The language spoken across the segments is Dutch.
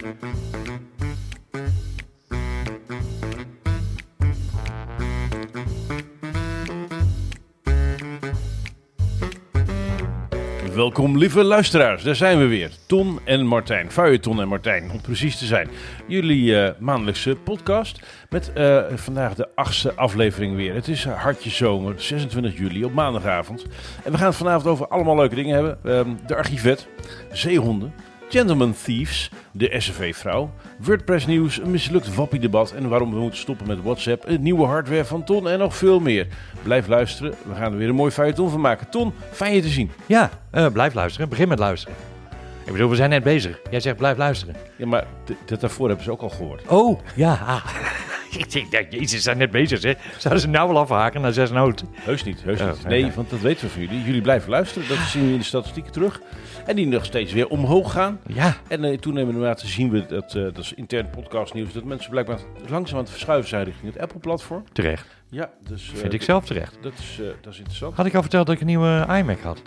Welkom lieve luisteraars, daar zijn we weer. Ton en Martijn, Ton en Martijn om precies te zijn. Jullie eh, maandelijkse podcast met eh, vandaag de achtste aflevering weer. Het is hartje zomer, 26 juli op maandagavond. En we gaan het vanavond over allemaal leuke dingen hebben. Ehm, de archivet, zeehonden, Gentleman Thieves, de SFV-vrouw, WordPress nieuws, een mislukt wappiedebat en waarom we moeten stoppen met WhatsApp, het nieuwe hardware van Ton en nog veel meer. Blijf luisteren, we gaan er weer een mooi feuilleton van maken. Ton, fijn je te zien. Ja, uh, blijf luisteren. Begin met luisteren. Ik bedoel, we zijn net bezig. Jij zegt blijf luisteren. Ja, maar dit daarvoor hebben ze ook al gehoord. Oh, ja. Ah. Ik denk, jezus, ze zijn net bezig, hè. Zouden ze nou wel afhaken naar zes noten? Heus niet, heus niet. Oh, nee, want dat weten we van jullie. Jullie blijven luisteren, dat zien we in de statistieken terug. En die nog steeds weer omhoog gaan. Ja. En uh, toenemende zien we, dat, uh, dat is intern podcastnieuws, dat mensen blijkbaar langzaam aan het verschuiven zijn richting het Apple-platform. Terecht. Ja, dus... Uh, Vind ik zelf terecht. Dat is, dat is interessant. Had ik al verteld dat ik een nieuwe iMac had?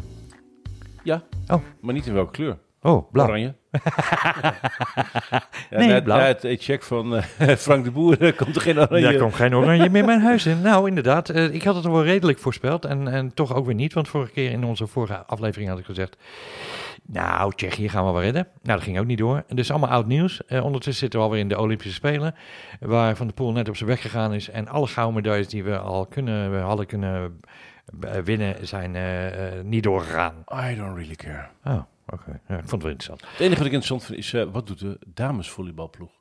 Ja. Oh. Maar niet in welke kleur? Oh, blauw. Oranje. ja, nee, blauw. Ja, het check van uh, Frank de Boer komt er geen oranje. Daar komt geen oranje meer mijn huis in. Nou, inderdaad. Uh, ik had het al wel redelijk voorspeld en, en toch ook weer niet. Want vorige keer in onze vorige aflevering had ik gezegd... Nou, Tsjechië gaan we wel redden. Nou, dat ging ook niet door. Dus allemaal oud nieuws. Uh, ondertussen zitten we alweer in de Olympische Spelen. Waar Van de Poel net op zijn weg gegaan is. En alle gouden medailles die we al kunnen, we hadden kunnen winnen, zijn niet doorgegaan. I don't really care. Oh. Oké, ja, ik vond het wel interessant. Het enige wat ik interessant vind is, uh, wat doet de damesvolleybalploeg?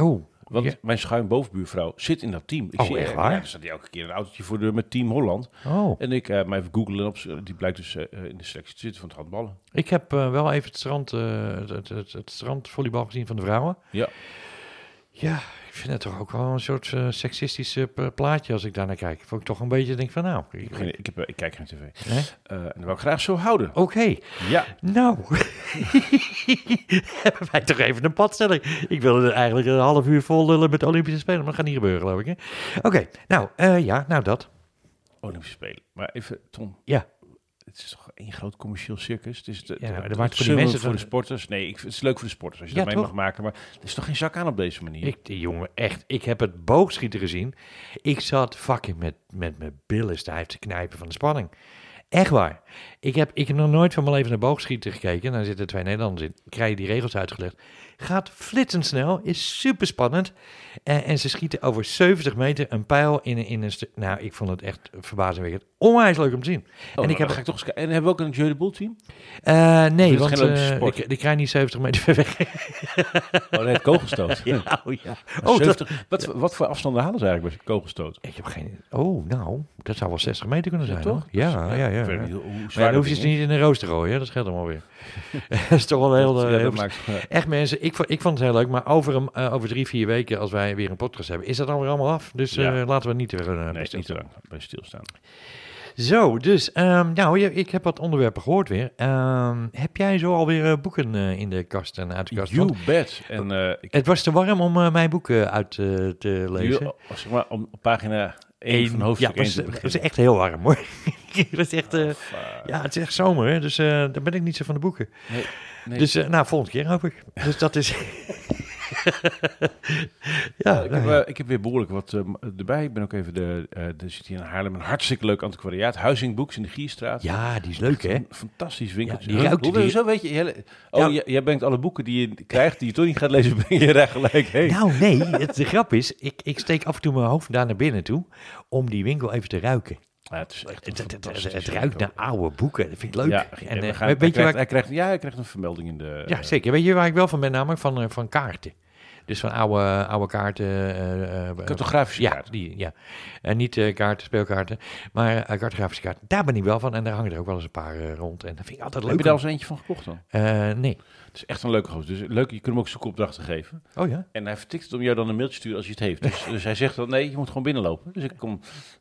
Oh, Want mijn schuin bovenbuurvrouw zit in dat team. Ik oh, zie echt waar? Ja, er staat elke keer een autootje voor de met Team Holland. Oh. En ik uh, maar even googlen op, die blijkt dus uh, in de selectie te zitten van het handballen. Ik heb wel even het strand, het, het strandvolleybal gezien van de vrouwen. Ja. Ja, ik vind het toch ook wel een soort uh, seksistisch plaatje als ik daar naar kijk. Vond ik toch een beetje denk van nou. Ik, ik, ik, heb, ik kijk geen tv. Uh, en dat wil ik graag zo houden. Oké. Okay. Ja. Nou, hebben wij toch even een padstelling. Ik wilde er eigenlijk een half uur vol lullen met de Olympische Spelen, maar dat gaat niet gebeuren geloof ik. Oké, okay. nou ja, nou dat. Olympische Spelen. Maar even, Tom. Ja. Het is toch één groot commercieel circus. Het is de, ja, de, de, de voor, die mensen voor de sporters. Nee, ik, het is leuk voor de sporters als je ja, dat mee mag maken. Maar er is toch geen zak aan op deze manier? Ik, die jongen, echt. Ik heb het boogschieten gezien. Ik zat fucking met, met mijn billen stijf te knijpen van de spanning. Echt waar. Ik heb, ik heb nog nooit van mijn leven naar boogschieten gekeken. Daar zitten twee Nederlanders in. Krijg je die regels uitgelegd. Gaat flitsensnel, is super spannend. En, en, ze schieten over 70 meter een pijl in, in een stuk. Nou, ik vond het echt verbazingwekkend. Onwijs leuk om te zien. Oh, en, ik heb, ga ik toch eens en hebben we ook een Jeu de Boel team? Uh, nee, want uh, ik, ik krijg niet 70 meter ver weg. oh, nee, het kogelstoot. ja, oh, ja. Oh, 70, dat, wat, wat voor afstanden halen ze eigenlijk bij kogelstoot? Ik heb geen... Oh, nou, dat zou wel 60 meter kunnen zijn, ja, toch? Ja, ja, ja. ja. Hoe maar dan hoef je ze niet in een rooster te gooien, dat scheelt hem alweer. dat is toch wel heel... Maakt, echt mensen, ik, ik vond het heel leuk, maar over, een, uh, over drie, vier weken, als wij weer een podcast hebben, is dat dan weer allemaal af. Dus uh, ja. laten we niet te uh, nee, niet te lang bij stilstaan. Zo, dus, um, nou, ik heb wat onderwerpen gehoord weer. Um, heb jij zo alweer uh, boeken uh, in de kast en uit de kast? You bet. En, uh, ik... Het was te warm om mijn boeken uit te lezen. You, zeg maar, op pagina 1 van hoofdstuk ja, 1 Het is echt heel warm hoor. het is echt, uh, ja, het is echt zomer, hè? dus uh, daar ben ik niet zo van de boeken. Nee, nee. Dus uh, nou, volgende keer hoop ik. Dus dat is... ja, ik, heb, uh, ik heb weer behoorlijk wat uh, erbij. Ik ben ook even de, uh, er zit hier in Haarlem een hartstikke leuk antiquariaat. Huizing Books in de Gierstraat. Ja, die is leuk hè? Fantastisch winkeltje. Ja, die ruikt die... Zo weet je, hele, oh, ja. jij brengt alle boeken die je krijgt, die je toch niet gaat lezen, breng je daar gelijk heen. Nou nee, het, de grap is, ik, ik steek af en toe mijn hoofd daar naar binnen toe, om die winkel even te ruiken. Ja, het, is echt het, het, het, het ruikt naar oude boeken. Dat vind ik leuk. Ja, en, en gaan, weet hij, je krijgt, waar... hij krijgt, ja, hij krijgt een vermelding in de... Ja, zeker. Weet je waar ik wel van ben? Namelijk van, van kaarten. Dus van oude, oude kaarten. Uh, uh, Cartografische ja, kaarten. Die, ja, en niet kaarten, speelkaarten, maar cartografische kaarten. Daar ben ik wel van en daar hangen er ook wel eens een paar rond. En dat vind ik altijd leuk. Heb je daar al eens eentje van gekocht dan? Nee. Het is echt een leuke gozer. Dus leuk, je kunt hem ook zoekopdrachten geven. Oh ja? En hij vertikt het om jou dan een mailtje te sturen als je het heeft. Dus, dus hij zegt dan, nee, je moet gewoon binnenlopen. Dus ik kom,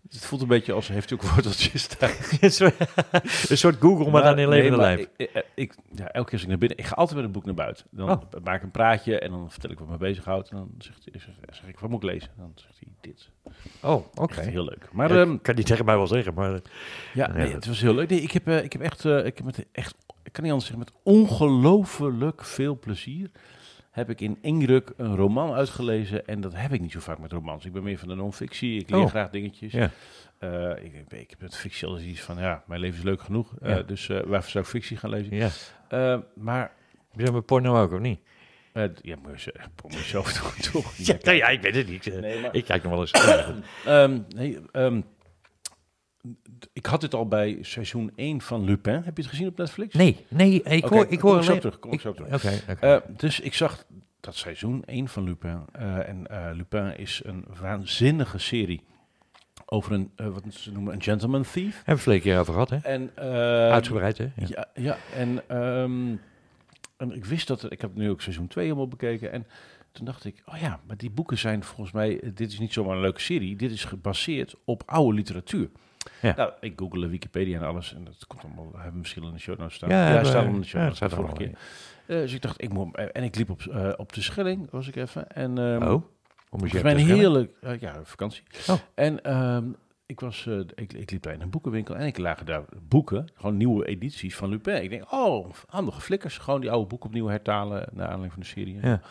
het voelt een beetje als, heeft hij ook worteltjes thuis. een soort Google, maar, maar dan in levende nee, lijf. Ik, ik, ik, ja, elke keer als ik naar binnen, ik ga altijd met een boek naar buiten. Dan oh. maak ik een praatje en dan vertel ik wat me bezighoudt. En dan zegt hij, zeg, zeg ik, wat moet ik lezen? Dan zegt hij, dit. Oh, oké. Okay. Heel leuk. Maar, ja, um, kan niet tegen mij wel zeggen, maar... Ja, nee, het was heel leuk. Nee, ik, heb, uh, ik heb echt, uh, ik heb met echt, ik kan niet anders zeggen, met ongelooflijk veel plezier heb ik in één ruk een roman uitgelezen. En dat heb ik niet zo vaak met romans. Ik ben meer van de non-fictie. Ik leer Oh. graag dingetjes. Ja. Eh, ik, ik, ik heb met fictie altijd iets van, ja, mijn leven is leuk genoeg. Eh, dus eh, waarvoor zou ik fictie gaan lezen? Ja. Maar, Heb je met porno ook, of niet? eh, ja, moet je zelf toch? Ja, nou ja, ik weet het niet. Nee, maar- Ik kijk nog wel eens. Ehm, nee, ehm, ik had dit al bij seizoen 1 van Lupin. Heb je het gezien op Netflix? Nee, nee, ik Oké, hoor, ik kom hoor ik zo terug, kom ik zo terug. Eh, dus ik zag dat seizoen 1 van Lupin. eh, en eh, Lupin is een waanzinnige serie over een, eh, wat ze noemen, een gentleman thief. Hebben we het verleden keer over gehad, hè? En, eh, Uitgebreid, hè? Ja. Ja, ja en, ehm, en ik wist dat, er- ik heb nu ook seizoen 2 helemaal bekeken. En toen dacht ik, oh ja, maar die boeken zijn volgens mij, eh, dit is niet zomaar een leuke serie. Dit is gebaseerd op oude literatuur. Ja. Nou, ik google Wikipedia en alles. En dat komt allemaal, hebben we misschien in de show notes staan. Ja, Ja, allemaal in de show ja, notes staat vorige keer. Eh, dus ik dacht, ik moet, hem- en ik liep op, eh, op de Schelling, was ik even. En, ehm, Oh, hoe je mijn heerlijk, eh, ja, vakantie. Oh. En ehm, ik, was, eh, ik, ik liep daar in een boekenwinkel en ik lagen daar boeken, gewoon nieuwe edities van Lupin. Ik denk, oh, handige flikkers, gewoon die oude boeken opnieuw hertalen naar aanleiding van de serie. Ja. En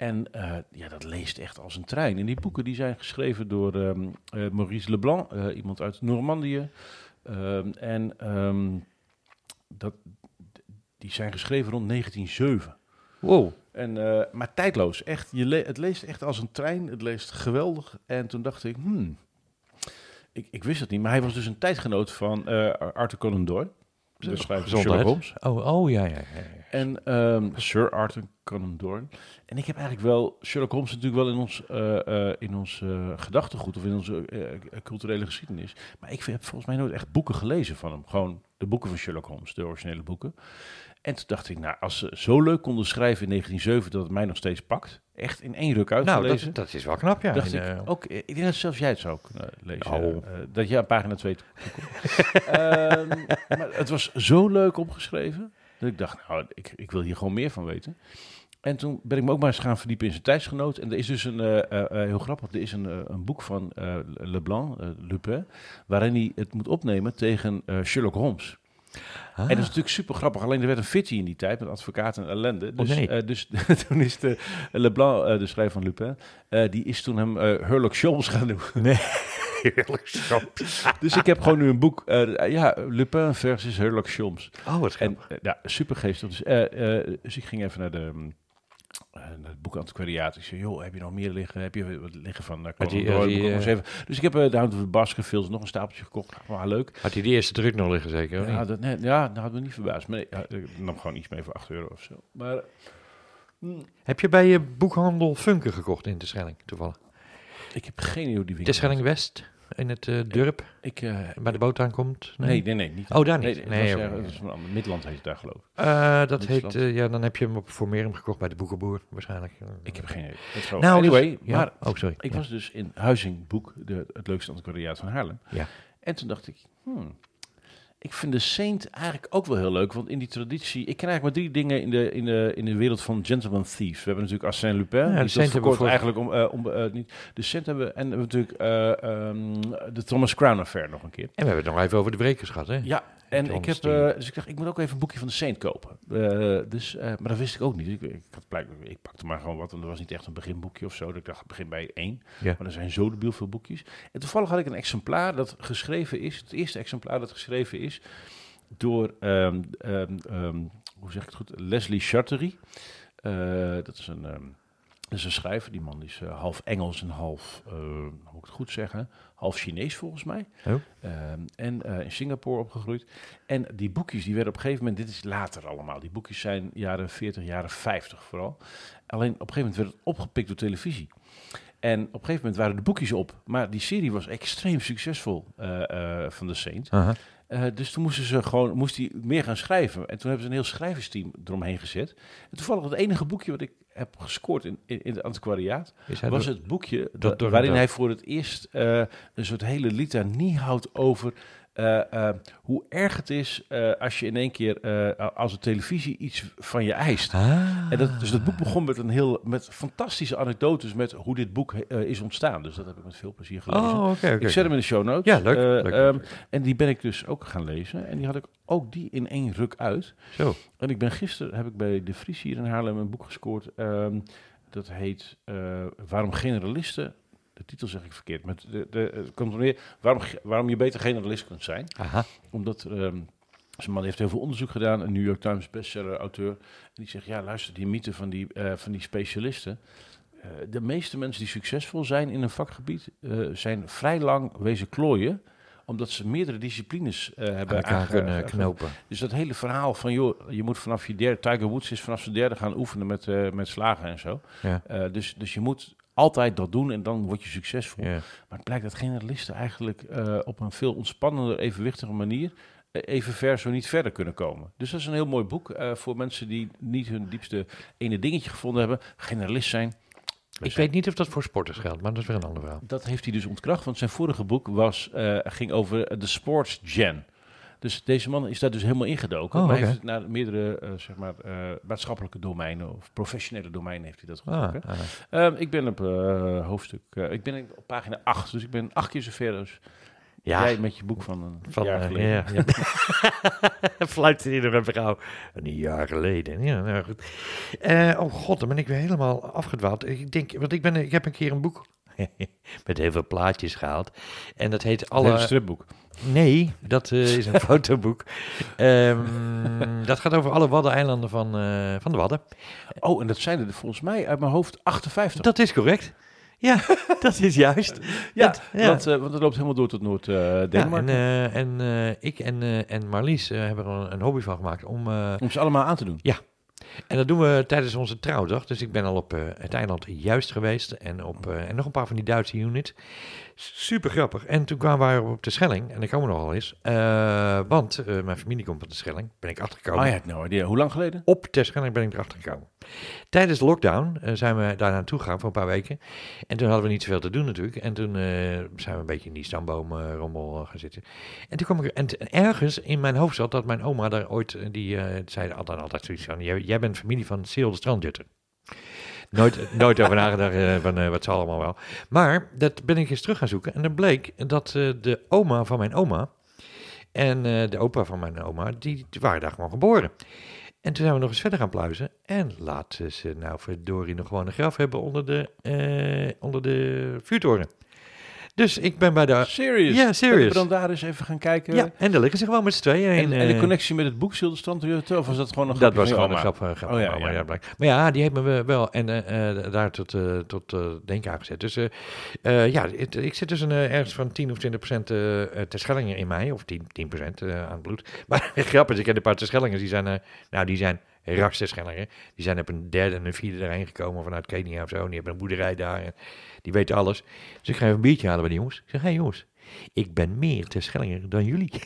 eh, ja, dat leest echt als een trein. En die boeken die zijn geschreven door ehm, eh, Maurice Leblanc, eh, iemand uit Normandië. Ehm, en ehm, dat, die zijn geschreven rond 1907. Wow. En, maar tijdloos, echt. Je le- het leest echt als een trein. Het leest geweldig. En toen dacht ik, hmm, ik, ik wist het niet. Maar hij was dus een tijdgenoot van Arthur Conan Doyle. De schrijver Sherlock. Holmes. Oh, oh ja, ja, ja. En ehm, Sir Arthur Conan Doyle. En ik heb eigenlijk wel Sherlock Holmes natuurlijk wel in ons, eh, in ons eh, gedachtegoed of in onze culturele geschiedenis. Maar ik heb volgens mij nooit echt boeken gelezen van hem. Gewoon de boeken van Sherlock Holmes, de originele boeken. En toen dacht ik, nou, als ze zo leuk konden schrijven in 1907 dat het mij nog steeds pakt, echt in één ruk Nou, uitgelezen. dat, dat is wel knap, ja. dacht ik, eh, ook, ik denk dat zelfs jij het zou kunnen lezen. Oh. eh, dat je aan pagina 2 toekomt. Ehm, maar het was zo leuk opgeschreven, dat ik dacht, nou, ik, ik wil hier gewoon meer van weten. En toen ben ik me ook maar eens gaan verdiepen in zijn tijdsgenoot. En er is dus een, eh, heel grappig, er is een, een boek van Leblanc, Lupin, waarin hij het moet opnemen tegen Sherlock Holmes. Ah, En dat is natuurlijk super grappig. Alleen er werd een fitty in die tijd met advocaten en ellende. Dus, nee. eh, dus toen is de Leblanc, eh, de schrijver van Lupin, eh, die is toen hem eh Herlock Sholmes gaan doen. nee. Dus ik heb gewoon nu een boek, eh, ja, Lupin versus Herlock Sholmes. Oh, wat En grappig. eh, ja, super geestig. Dus, eh, eh, dus ik ging even naar de... mm, eh, het boek antiquariaat. Ik zei, joh, heb je nog meer liggen? Heb je wat liggen van uh, Had die- had die, eh, Dus ik heb uh, de Hound of the nog een stapeltje gekocht. Maar leuk. Had hij die eerste druk nog liggen, zeker? of Ja, niet? dat, nee, ja, dat had me niet verbaasd. Maar nee, ik nam gewoon iets mee voor 8 euro of zo. Maar mm, Heb je bij je boekhandel Funke gekocht in de Schelling, toevallig? ik heb geen idee hoe die De winkel Schelling West, in het eh, dorp, Ik, eh, bij de boot aankomt? nee, nee, nee. Niet. Oh, daar Nee, niet? nee, Nee, eh, dat is. Midland heet het daar geloof ik. Eh, dat heet, eh, ja, dan heb je hem op Formerum gekocht bij de Boekenboer, waarschijnlijk. Ik heb geen idee. Nou, dus- anyway, ja. maar oh, sorry. ik Ja. was dus in Huizingboek, de, het leukste antiquariaat van Haarlem. Ja. En toen dacht ik, hmm, ik vind de Saint eigenlijk ook wel heel leuk. Want in die traditie, ik ken eigenlijk maar drie dingen in de, in de, in de wereld van Gentleman Thieves. We hebben natuurlijk Arsène Lupin. Ja, de Saint hebben we eigenlijk om, eh, om eh, niet. De Saint hebben we, en we hebben natuurlijk eh, ehm, de Thomas Crown Affair nog een keer. En we hebben het nog even over de brekers gehad, hè? Ja, en ik heb, eh, dus ik dacht, ik moet ook even een boekje van de Saint kopen. Eh, dus, eh, maar dat wist ik ook niet. Ik, ik, had blijkbaar, ik pakte maar gewoon wat, want er was niet echt een beginboekje of zo. Dus ik dacht, ik begin bij één. Ja. Maar er zijn zo debiel veel boekjes. En toevallig had ik een exemplaar dat geschreven is, het eerste exemplaar dat geschreven is, door, ehm, ehm, ehm, hoe zeg ik het goed, Leslie Chartery. Dat is een... is een schrijver, die man is eh, half Engels en half, eh, hoe moet ik het goed zeggen, half Chinees volgens mij. Oh. Ehm, en eh, in Singapore opgegroeid. En die boekjes, die werden op een gegeven moment, dit is later allemaal, die boekjes zijn jaren 40, jaren 50 vooral. Alleen op een gegeven moment werd het opgepikt door televisie. En op een gegeven moment waren de boekjes op. Maar die serie was extreem succesvol van de Saint. Eh, dus toen moesten ze gewoon moest hij meer gaan schrijven. En toen hebben ze een heel schrijversteam eromheen gezet. En toevallig het enige boekje wat ik heb gescoord in, in, in het antiquariaat was het boekje dat dat, door- waarin hij voor het eerst eh, een soort hele litanie houdt over eh, eh, hoe erg het is eh, als je in één keer als de televisie iets van je eist. Ah. En dat, dus dat boek begon met een heel met fantastische anekdotes met hoe dit boek is ontstaan. Dus dat heb ik met veel plezier gelezen. Oh. Ik zet hem in de show notes. Ja, leuk, Eh, leuk, leuk, ehm, leuk. En die ben ik dus ook gaan lezen. En die had ik ook die in één ruk uit. Zo. En ik ben gisteren, heb ik bij De Vries hier in Haarlem een boek gescoord. ehm, dat heet Waarom generalisten... De titel zeg ik verkeerd, maar de, de, het komt er neer waarom, waarom je beter generalist kunt zijn. Aha. Omdat ehm, zo'n man heeft heel veel onderzoek gedaan, een New York Times bestseller auteur. En die zegt, ja luister, die mythe van die, eh, van die specialisten. eh, de meeste mensen die succesvol zijn in een vakgebied, eh, zijn vrij lang wezen klooien omdat ze meerdere disciplines eh, Aan hebben elkaar kunnen knopen. dus dat hele verhaal van, joh, je moet vanaf je derde... Tiger Woods is vanaf zijn derde gaan oefenen met, met slagen en zo. Ja. Dus, dus je moet altijd dat doen en dan word je succesvol. Maar het blijkt dat generalisten eigenlijk eh, op een veel ontspannender, evenwichtige manier... eh, even ver, zo niet verder kunnen komen. Dus dat is een heel mooi boek eh, voor mensen die niet hun diepste ene dingetje gevonden hebben. Generalist zijn. Ik weet niet of dat voor sporters geldt, maar dat is weer een ander verhaal. Dat heeft hij dus ontkracht, want zijn vorige boek was, ging over de sports gen. Dus deze man is daar dus helemaal ingedoken. Oh, maar hij oké. heeft het naar meerdere eh, zeg maar, eh, maatschappelijke domeinen of professionele domeinen heeft hij dat Ah, getrokken. ah. Ehm, ik ben op eh, hoofdstuk, ik ben op pagina 8, dus ik ben acht keer zover als Ja, jij met je boek van een van jaar geleden. ja, ja. Fluit nog even gauw. Een jaar geleden. Ja, nou goed. Oh god, dan ben ik weer helemaal afgedwaald. Ik denk, want ik, ben, ik heb een keer een boek met heel veel plaatjes gehaald. En dat heet Een alle. stripboek. Nee, dat eh, is een fotoboek. Ehm, dat gaat over alle Waddeneilanden van, eh, van de Wadden. Oh, en dat zijn er volgens mij uit mijn hoofd 58. Dat is correct. Ja, dat is juist. ja, dat- ja. Want, eh, want het loopt helemaal door tot Ja, en Noord-Denemarken. en eh, ik en, en Marlies hebben er een, een hobby van gemaakt om... om ze allemaal aan te doen. en dat doen we tijdens onze trouwdag. Dus ik ben al op het eiland juist geweest. En, op, en nog een paar van die Duitse units. Super grappig. En toen kwamen we op de Schelling. En daar komen we nog wel eens. eh, want eh, mijn familie komt van de Schelling. Ben ik achtergekomen. Oh ja, nou idea. Hoe lang geleden? Op Terschelling ben ik erachter gekomen. Tijdens de lockdown eh, zijn we daar naartoe gegaan voor een paar weken. En toen hadden we niet zoveel te doen natuurlijk. En toen zijn we een beetje in die stamboomrommel gaan zitten. En toen kwam ik... En ergens in mijn hoofd zat dat mijn oma daar ooit... Die zei altijd, altijd zoiets van... Jij, jij bent familie van Seel de Strandjutter. Nooit, nooit over nagedacht eh, van eh, wat zal allemaal wel. Maar dat ben ik eens terug gaan zoeken. En dan bleek dat eh, de oma van mijn oma... En de opa van mijn oma, die, die waren daar gewoon geboren. En toen zijn we nog eens verder gaan pluizen. En laten ze nou verdorie nog gewoon een graf hebben onder de, onder de vuurtoren. Dus ik ben bij de... Serious? Ja, serious. Je dan daar eens even gaan kijken? Ja, en daar liggen ze gewoon met z'n tweeën. En, en de eh, connectie met het boek Zilde Strandjutter, of was dat gewoon een dat was gewoon een grap. grap Oh ja, oma, ja. Maar ja, die heeft me we- wel en, eh, eh, daar tot, eh, tot eh, denken aangezet. Dus ja, het- ik zit dus een, ergens van 10 of 20 procent terschellingen in mij. Of 10, 10 procent eh, aan het bloed. Maar grappig is, ik heb een paar terschellingen. Die zijn, nou, die zijn rasterschellingen. Die zijn op een derde en een vierde erheen gekomen vanuit Kenia of zo. En die hebben een boerderij daar. En die weten alles. Dus ik ga even een biertje halen bij die jongens. Ik zeg, hé hey, jongens, ik ben meer terschellinger dan jullie.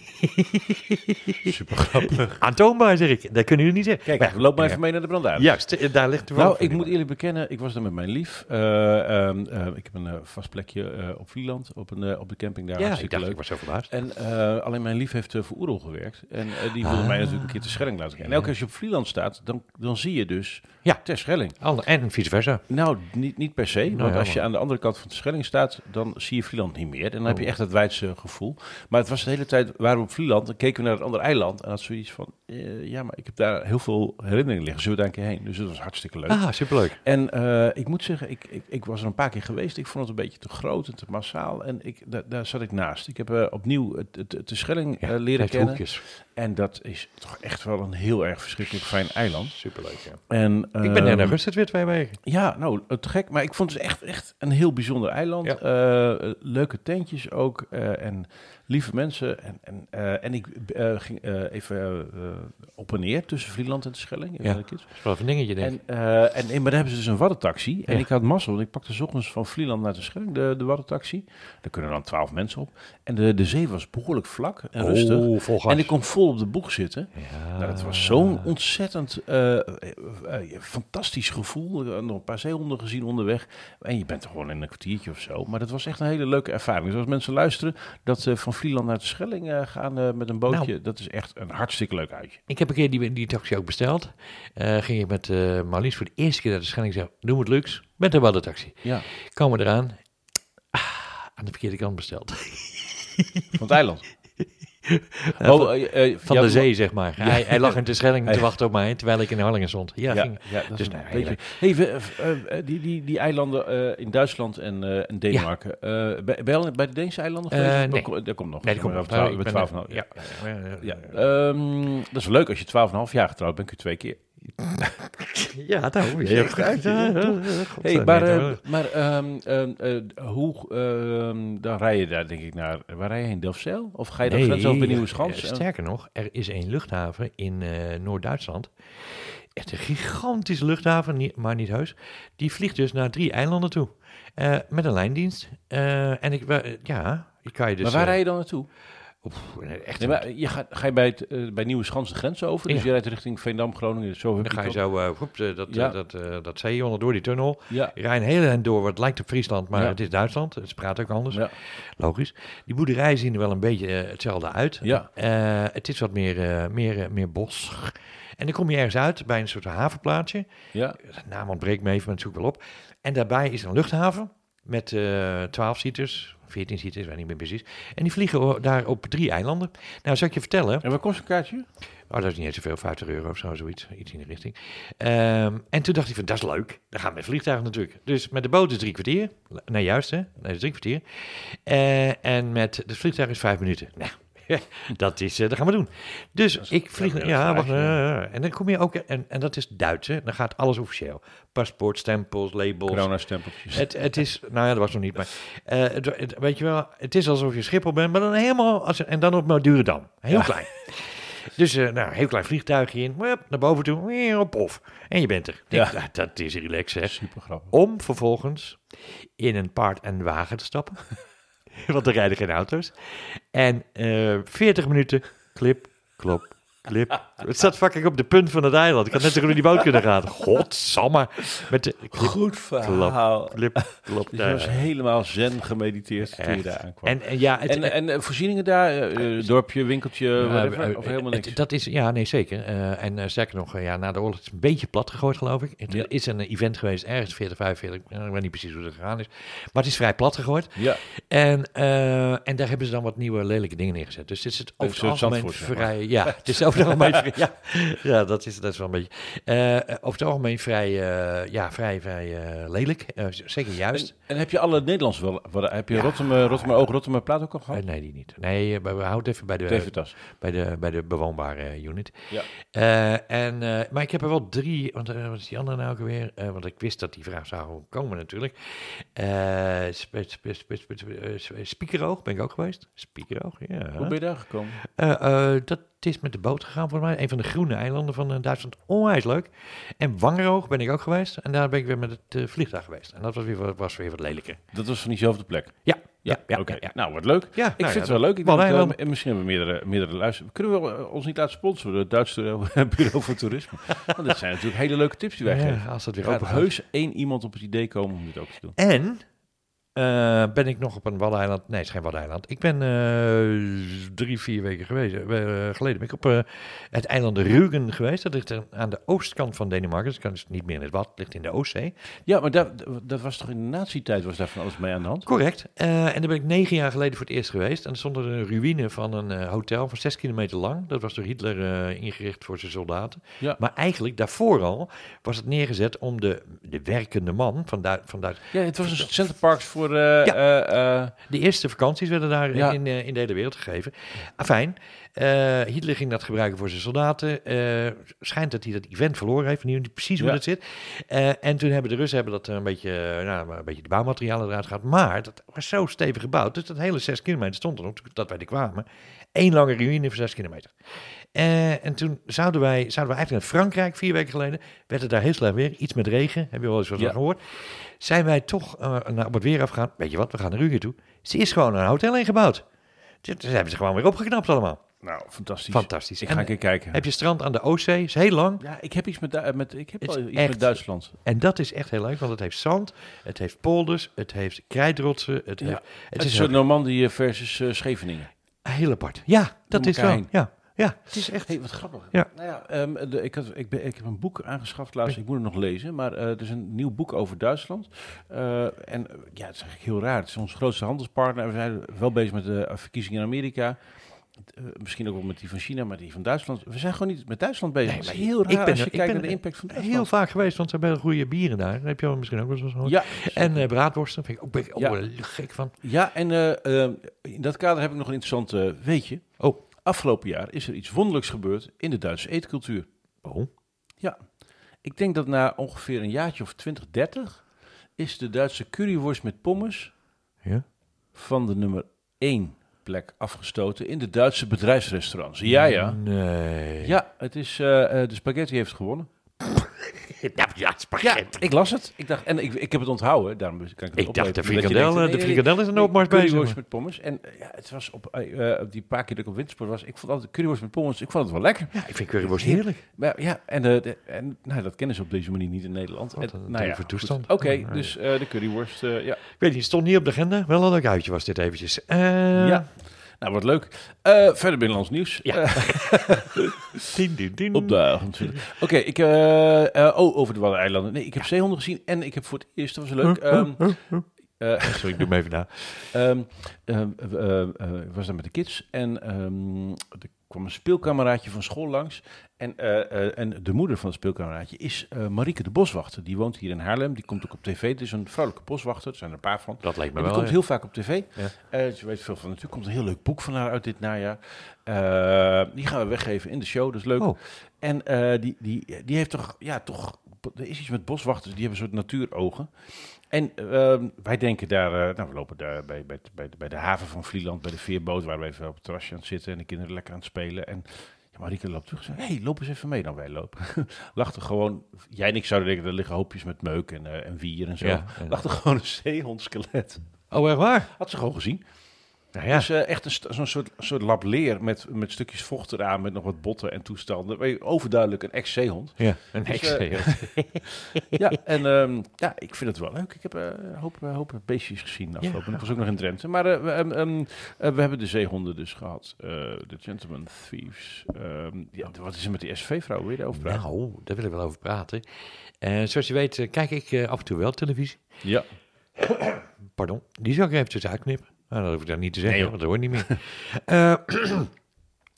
Super grappig. Aantoonbaar, zeg ik. Dat kunnen jullie niet zeggen. Kijk, Maar- loop maar even mee naar de brandaard. Juist, eh, daar ligt toevallig Nou, ik moet eerlijk bekennen, ik was daar met mijn lief. Eh, ehm, eh, ik heb een vast plekje op Vlieland, op, een, op de camping daar. Ja, ik dacht, leuk. ik was zo verbaasd. En alleen mijn lief heeft voor Oerol gewerkt. En die wilde Ah. mij natuurlijk een keer te Schelling laten kijken. En elke keer als je op Vlieland staat, dan, dan zie je dus Ja. ter Schelling. Ander- En vice versa. Nou, niet, niet per se. Nou, want als je aan de andere kant van de Schelling staat, dan zie je Vlieland niet meer. En dan heb je Oh. echt het wijdse gevoel. Maar het was de hele tijd, waren we op Vlieland, dan keken we naar het andere eiland. En had zoiets van, eh, ja, maar ik heb daar heel veel herinneringen liggen. Zullen we daar een keer heen? Dus dat was hartstikke leuk. Ah, superleuk. En eh, ik moet zeggen, ik, ik, ik was er een paar keer geweest. Ik vond het een beetje te groot en te massaal. En ik, daar, daar zat ik naast. Ik heb eh, opnieuw het, het, het de Schelling leren kennen. hoekjes. En dat is toch echt wel een heel erg verschrikkelijk fijn eiland. Superleuk, ja. En, ik ben ehm, in augustus weer twee weken. Ja, nou, te gek. Maar ik vond het echt, echt een heel bijzonder eiland. Ja. Leuke tentjes ook. Eh, en lieve mensen. En, en, eh, en ik eh, ging eh, even op en neer tussen Vlieland en de Schelling. Ja. Dat is wel een dingetje, denk ik. En, en, en, maar daar hebben ze dus een waddentaxi. En ik had mazzel, want ik pakte 's ochtends van Vlieland naar de Schelling, de, de waddentaxi. Daar kunnen dan twaalf mensen op. En de, de zee was behoorlijk vlak en rustig. Oh, vol gas. En ik kon vol op de boeg zitten. Ja. Nou, dat was zo'n ontzettend fantastisch gevoel. Nog een paar zeehonden gezien onderweg. En je bent er gewoon in een kwartiertje of zo. Maar dat was echt een hele leuke ervaring. Dus als mensen luisteren, dat van Vlieland naar de Schelling eh, gaan eh, met een bootje. Dat is echt een hartstikke leuk uitje. Ik heb een keer die, die taxi ook besteld. Eh, ging ik met Marlies voor de eerste keer naar de Schelling. Zeg, doe het luxe met een waddentaxi. Ja, Komen we eraan. Ah, aan de verkeerde kant besteld. van het eiland. Oh, van eh, eh, van ja, de zee, zeg maar. Hij, hij lag in de Schelling te Ja. wachten op mij, terwijl ik in Harlingen stond. Ja, Ja, ging, ja, dat dus is nou, beetje... Eh, eh, die, die, die eilanden in Duitsland en, en Denemarken. al bij de Deense eilanden geweest? nee. Dat komt- nog. nee, komt op. over Ik ben- met 12,5 Ja, ja. ja, Ja, ehm, dat is leuk als je 12,5 jaar getrouwd bent, kun je twee keer. Ja, Ja, ja, goed uit, Hey, maar eh, maar ehm, ehm, eh, hoe, ehm, dan rij je daar denk ik naar, waar rij je heen, Delfzijl? Of ga je de grens over bij Nieuwe Schans? eh, sterker nog, er is een luchthaven in Noord-Duitsland. Echt een gigantische luchthaven, maar niet heus. Die vliegt dus naar drie eilanden toe. Met een lijndienst. En ik, ja, ik kan je dus... maar waar rij je dan naartoe? Oef, echt Nee, maar je gaat, ga je bij, het, eh, bij Nieuwe Schans de grens over? Dus Ja. je rijdt richting Veendam, Groningen, zo heb Dan je ga je het zo eh, woep, eh, dat, Ja. dat, dat zee onder door die tunnel. Ja, Je rijdt een hele eind door, wat lijkt op Friesland, maar Ja. het is Duitsland. Ze praten ook anders, ja, logisch. Die boerderijen zien er wel een beetje hetzelfde uit. ja. Het is wat meer, meer, meer bos. En dan kom je ergens uit bij een soort havenplaatsje. ja. De naam ontbreekt me even, maar het zoek wel op. En daarbij is een luchthaven met eh 12 seaters, 14 seaters, weet niet meer precies. En die vliegen daar op drie eilanden. Nou, zal ik je vertellen. En wat kost een kaartje? Oh, dat is niet eens zoveel, 50 euro of zo, zoiets. Iets in de richting. Ehm, en toen dacht ik van, dat is leuk. Dan gaan we met vliegtuigen natuurlijk. Dus met de boot is drie kwartier. Nee, juist hè. Nee, is drie kwartier. Eh, en met het vliegtuig is vijf minuten. Nou, dat is, eh, dat gaan we doen. Dus ik vlieg, ja, wacht, vraagje. eh, en dan kom je ook, en, en dat is Duits hè. Dan gaat alles officieel. Paspoort, stempels, labels. Corona-stempeltjes. Het, het is, nou ja, dat was nog niet, maar eh, het, het- weet je wel, het is alsof je Schiphol bent, maar dan helemaal, als, en dan op Madurodam. Heel Ja. klein. Dus, eh nou, heel klein vliegtuigje in, wup, naar boven toe, weer op of. En je bent er. Denk, Ja. dat is relax, hè. Super grappig. Om vervolgens in een paard en wagen te stappen. Want er rijden geen auto's. En eh 40 minuten, klip, klop, klip. Het staat fucking op de punt van het eiland. Ik had net zo goed in die boot kunnen gaan. Godsamme. Met de klip, Goed verhaal. klip. Dus je was helemaal zen gemediteerd toen je daar aankwam. En, en ja, het, En, en, eh, voorzieningen daar, eh, eh, dorpje, winkeltje, Ja, whatever, of helemaal niks? dat is, ja, nee, zeker. En sterker nog, ja, na de oorlog is het een beetje plat gegooid, geloof ik. Het Ja. is een event geweest, ergens 40, 45, eh, ik weet niet precies hoe dat gegaan is. Maar het is vrij plat gegooid. ja, En, en daar hebben ze dan wat nieuwe lelijke dingen neergezet. Dus het is het over het algemeen vrij... Ja, het is over het algemeen vrij... Ja, ja dat, is, dat is wel een beetje... eh, over het algemeen vrij, eh, ja, vrij, vrij eh, lelijk. Eh, zeker juist. En, en heb je alle Nederlands wel? wat- Heb je Ja. Rotterdam, Rotterdam Oog, Rotterdam Plaat ook al Eh, gehad? nee, die niet. Nee, eh, we we houden even bij de, Teventas. bij de, bij de bewoonbare eh, unit. Ja. Eh, en, eh, maar ik heb er wel drie, want eh, wat is die andere nou ook weer? Eh, want ik wist dat die vraag zou komen natuurlijk. Eh eh, Spiekeroog ben ik ook geweest. Spiekeroog, ja. Hoe ben je daar gekomen? Eh, eh, dat is met de boot gegaan volgens mij. Een van de groene eilanden van eh, Duitsland. Onwijs leuk. En Wangeroog ben ik ook geweest. En daar ben ik weer met het eh, vliegtuig geweest. En dat was weer, wat- was weer wat lelijker. Dat was van diezelfde plek. Ja, ja, ja. oké. ja, ja. Nou, wat leuk. Ja, Ik nou vind ja, het wel leuk. Ik denk, wel- eh, misschien hebben we meerdere, meerdere luisteren. Kunnen we ons niet laten sponsoren, het Duitse Bureau voor Toerisme? Want dat zijn natuurlijk hele leuke tips die wij geven. Ja, als dat weer Er gaat. heus één iemand op het idee komen om dit ook te doen. En eh, ben ik nog op een Waddeneiland. Nee, het is geen Waddeneiland. Ik ben eh, drie, vier weken geweest, eh, geleden ben ik op het eiland Rügen geweest. Dat ligt aan de oostkant van Denemarken. Dus het is niet meer in het Wad, ligt in de Oostzee. Ja, maar dat, dat was toch in de nazi-tijd was daar van alles mee aan de hand? Correct. En daar ben ik negen jaar geleden voor het eerst geweest. En er stond er een ruïne van een hotel van zes kilometer lang. Dat was door Hitler ingericht voor zijn soldaten. Ja. Maar eigenlijk daarvoor al was het neergezet om de, de werkende man van, Duits... Ja, het was een centerparks voor... eh, Ja. eh, eh, De eerste vakanties werden daar Ja. in, in de hele wereld gegeven. Afijn, eh, Hitler ging dat gebruiken voor zijn soldaten. Schijnt dat hij dat event verloren heeft. Niet precies hoe dat zit. En toen hebben de Russen hebben dat een beetje, nou, een beetje de bouwmaterialen eruit gehad. Maar dat was zo stevig gebouwd. Dus dat hele zes kilometer stond er nog dat wij er kwamen. Eén lange ruïne voor zes kilometer. En toen zouden wij, zouden we eigenlijk naar Frankrijk, vier weken geleden. Werd het daar heel slecht weer. Iets met regen. Heb je wel eens wat Ja. van gehoord? Zijn wij toch eh, naar, op het weer afgegaan. Weet je wat, we gaan naar Rügen toe. Ze is gewoon een hotel ingebouwd. Dus hebben ze gewoon weer opgeknapt allemaal. nou, fantastisch. Fantastisch. Ik En ga een keer kijken. heb je strand aan de Oostzee, is heel lang. Ja, ik heb iets met, Du- met, ik heb wel iets echt- met Duitsland. En dat is echt heel leuk, want het heeft zand, het heeft polders, het heeft krijtrotsen. Het, Ja. heeft, Het, het is een soort Normandie versus eh, Scheveningen. Heel apart. Ja, dat is wel. Ja, ja, het is echt. Hey, wat grappig. Ja. Nou ja, ehm, de, ik, had, ik, ben, ik heb een boek aangeschaft laatst. Ik moet het nog lezen. Maar eh, er is een nieuw boek over Duitsland. Eh, en eh, ja, het is eigenlijk heel raar. Het is onze grootste handelspartner. We zijn wel bezig met de verkiezingen in Amerika. Misschien ook wel met die van China, maar die van Duitsland. We zijn gewoon niet met Duitsland bezig. Nee, het is maar heel raar ik ben als je ik kijkt naar de impact van Heel Duitsland. vaak geweest, want ze hebben goede bieren daar. Heb je wel misschien ook wel eens gehoord. Ja, En braadworsten, vind ik ook, ben ik ook Ja. wel gek van. ja, en in dat kader heb ik nog een interessant weetje. Oh. Afgelopen jaar is er iets wonderlijks gebeurd in de Duitse eetcultuur. Oh, Ik denk dat na ongeveer een jaartje of 20, 30 is de Duitse curryworst met pommes ja. van de nummer 1 plek afgestoten in de Duitse bedrijfsrestaurants. Ja, ja. Nee. Ja, het is, eh, eh, de spaghetti heeft gewonnen. Ja, ik las het. Ik dacht, en ik, ik heb het onthouden, daarom kan ik het Ik dacht, de frikandel, denkt, nee, de frikandel is een opmars bezig. Maar. met pommes. En ja, het was op eh, eh, die paar keer dat ik op wintersport was, ik vond altijd currywurst met pommes, ik vond het wel lekker. Ja, ik vind curryworst heerlijk. Maar ja, en, eh, de, en nou, dat kennen ze op deze manier niet in Nederland. En, nou ja, toestand. Oké, dus eh, de currywurst, eh, ja. Ik weet niet, stond niet op de agenda. Wel een leuk uitje was dit eventjes. Ja. Nou, wat leuk. Eh, verder binnenlands nieuws. Ja. Eh, Dien, dien, dien. Opdagen. Oké, ik eh, oh, over de Waddeneilanden. Nee, ik heb zeehonden gezien en ik heb voor het eerst, dat was leuk. ehm, eh, Sorry, ik doe hem even na. Ik was daar met de kids en er kwam een speelkameraadje van school langs. En, eh, eh, en de moeder van het speelkameraadje is eh Marieke de Boswachter. Die woont hier in Haarlem. Die komt ook op tv. Het is een vrouwelijke boswachter. Er zijn er een paar van. Dat lijkt me En die wel. komt ja. heel vaak op tv. Ja. Ze weet veel van. Natuurlijk komt een heel leuk boek van haar uit dit najaar. Die gaan we weggeven in de show. Dat is leuk. Oh. En die, die, die heeft toch, ja, toch, er is iets met boswachters, die hebben een soort natuurogen. En ehm, wij denken daar, eh, nou, we lopen daar bij, bij, bij, bij de haven van Vlieland, bij de veerboot, waar we even op het terrasje aan het zitten en de kinderen lekker aan het spelen. En ja, Marieke loopt terug en zegt, hey, loop eens even mee dan wij lopen. Lachten gewoon, jij en ik zouden denken, er liggen hoopjes met meuk en, eh, en wier en zo. Ja, er gewoon een zeehondskelet. Oh, echt waar? Had ze gewoon gezien. Nou ja. Dus eh, echt een zo'n soort, soort lap leer met, met stukjes vocht eraan, met nog wat botten en toestanden. Overduidelijk een ex-zeehond. ja. Een Dus, eh, ja. Ja, en ehm, ja, ik vind het wel leuk. Ik heb eh, een hoop, hoop beestjes gezien afgelopen. Ja. Dat was ook nog in Drenthe. Maar we, ehm, ehm, eh, we hebben de zeehonden dus gehad. Eh, De Gentleman Thieves. Ja, wat is er met die SV-vrouw? Wil je daarover praten? Nou, daar wil ik wel over praten. Zoals je weet, kijk ik af en toe wel televisie. Ja. Pardon. Die zou ik eventjes uitknippen. Nou, dat hoef ik dan niet te zeggen, Nee, want dat hoort niet meer. Eh,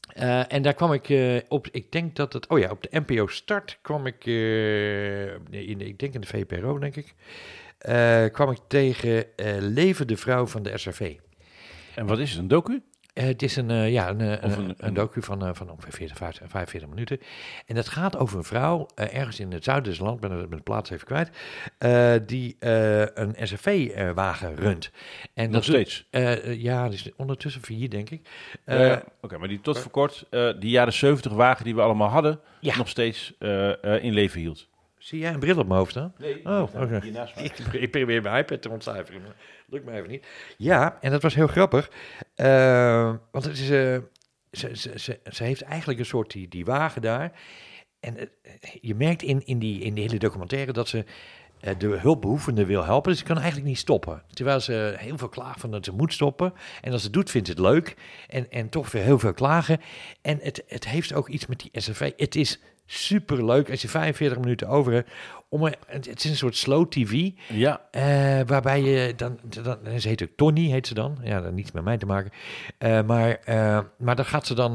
eh, en daar kwam ik eh, op, ik denk dat het, oh ja, op de NPO Start kwam ik, in, ik denk in de VPRO, denk ik, kwam ik tegen Leven de Vrouw van de SRV. En wat is het, een docu? Eh, het is een, eh, ja, een, eh, een, een- een, docu van, van ongeveer 40, 50, 45 minuten. En dat gaat over een vrouw, ergens in het zuiden des land, ben ben de plaats even kwijt, die een SRV-wagen runt. En Nog dat steeds? ja, die is ondertussen failliet, denk ik. Oké, maar die tot voor kort, die jaren 70 wagen die we allemaal hadden, Ja. nog steeds in leven hield. Zie jij een bril op mijn hoofd staan? Nee, Oh, oké. Ik, ik probeer mijn iPad te ontcijferen, maar lukt me even niet. Ja, en dat was heel grappig. eh, want het is, eh, ze, ze, ze, ze heeft eigenlijk een soort die, die wagen daar. En eh, je merkt in, in, die, in die hele documentaire dat ze de hulpbehoevende wil helpen. Dus ze kan eigenlijk niet stoppen. Terwijl ze heel veel klaagt van dat ze moet stoppen. En als ze het doet, vindt ze het leuk. En, en toch weer heel veel klagen. En het, het heeft ook iets met die SRV. Het is super leuk als je 45 minuten over hebt. Om een, het is een soort slow TV. Ja, eh, waarbij je dan, dan. Ze heet ook Tony, heet ze dan. Ja, heeft niets met mij te maken. Eh, maar, eh, maar dan gaat ze dan.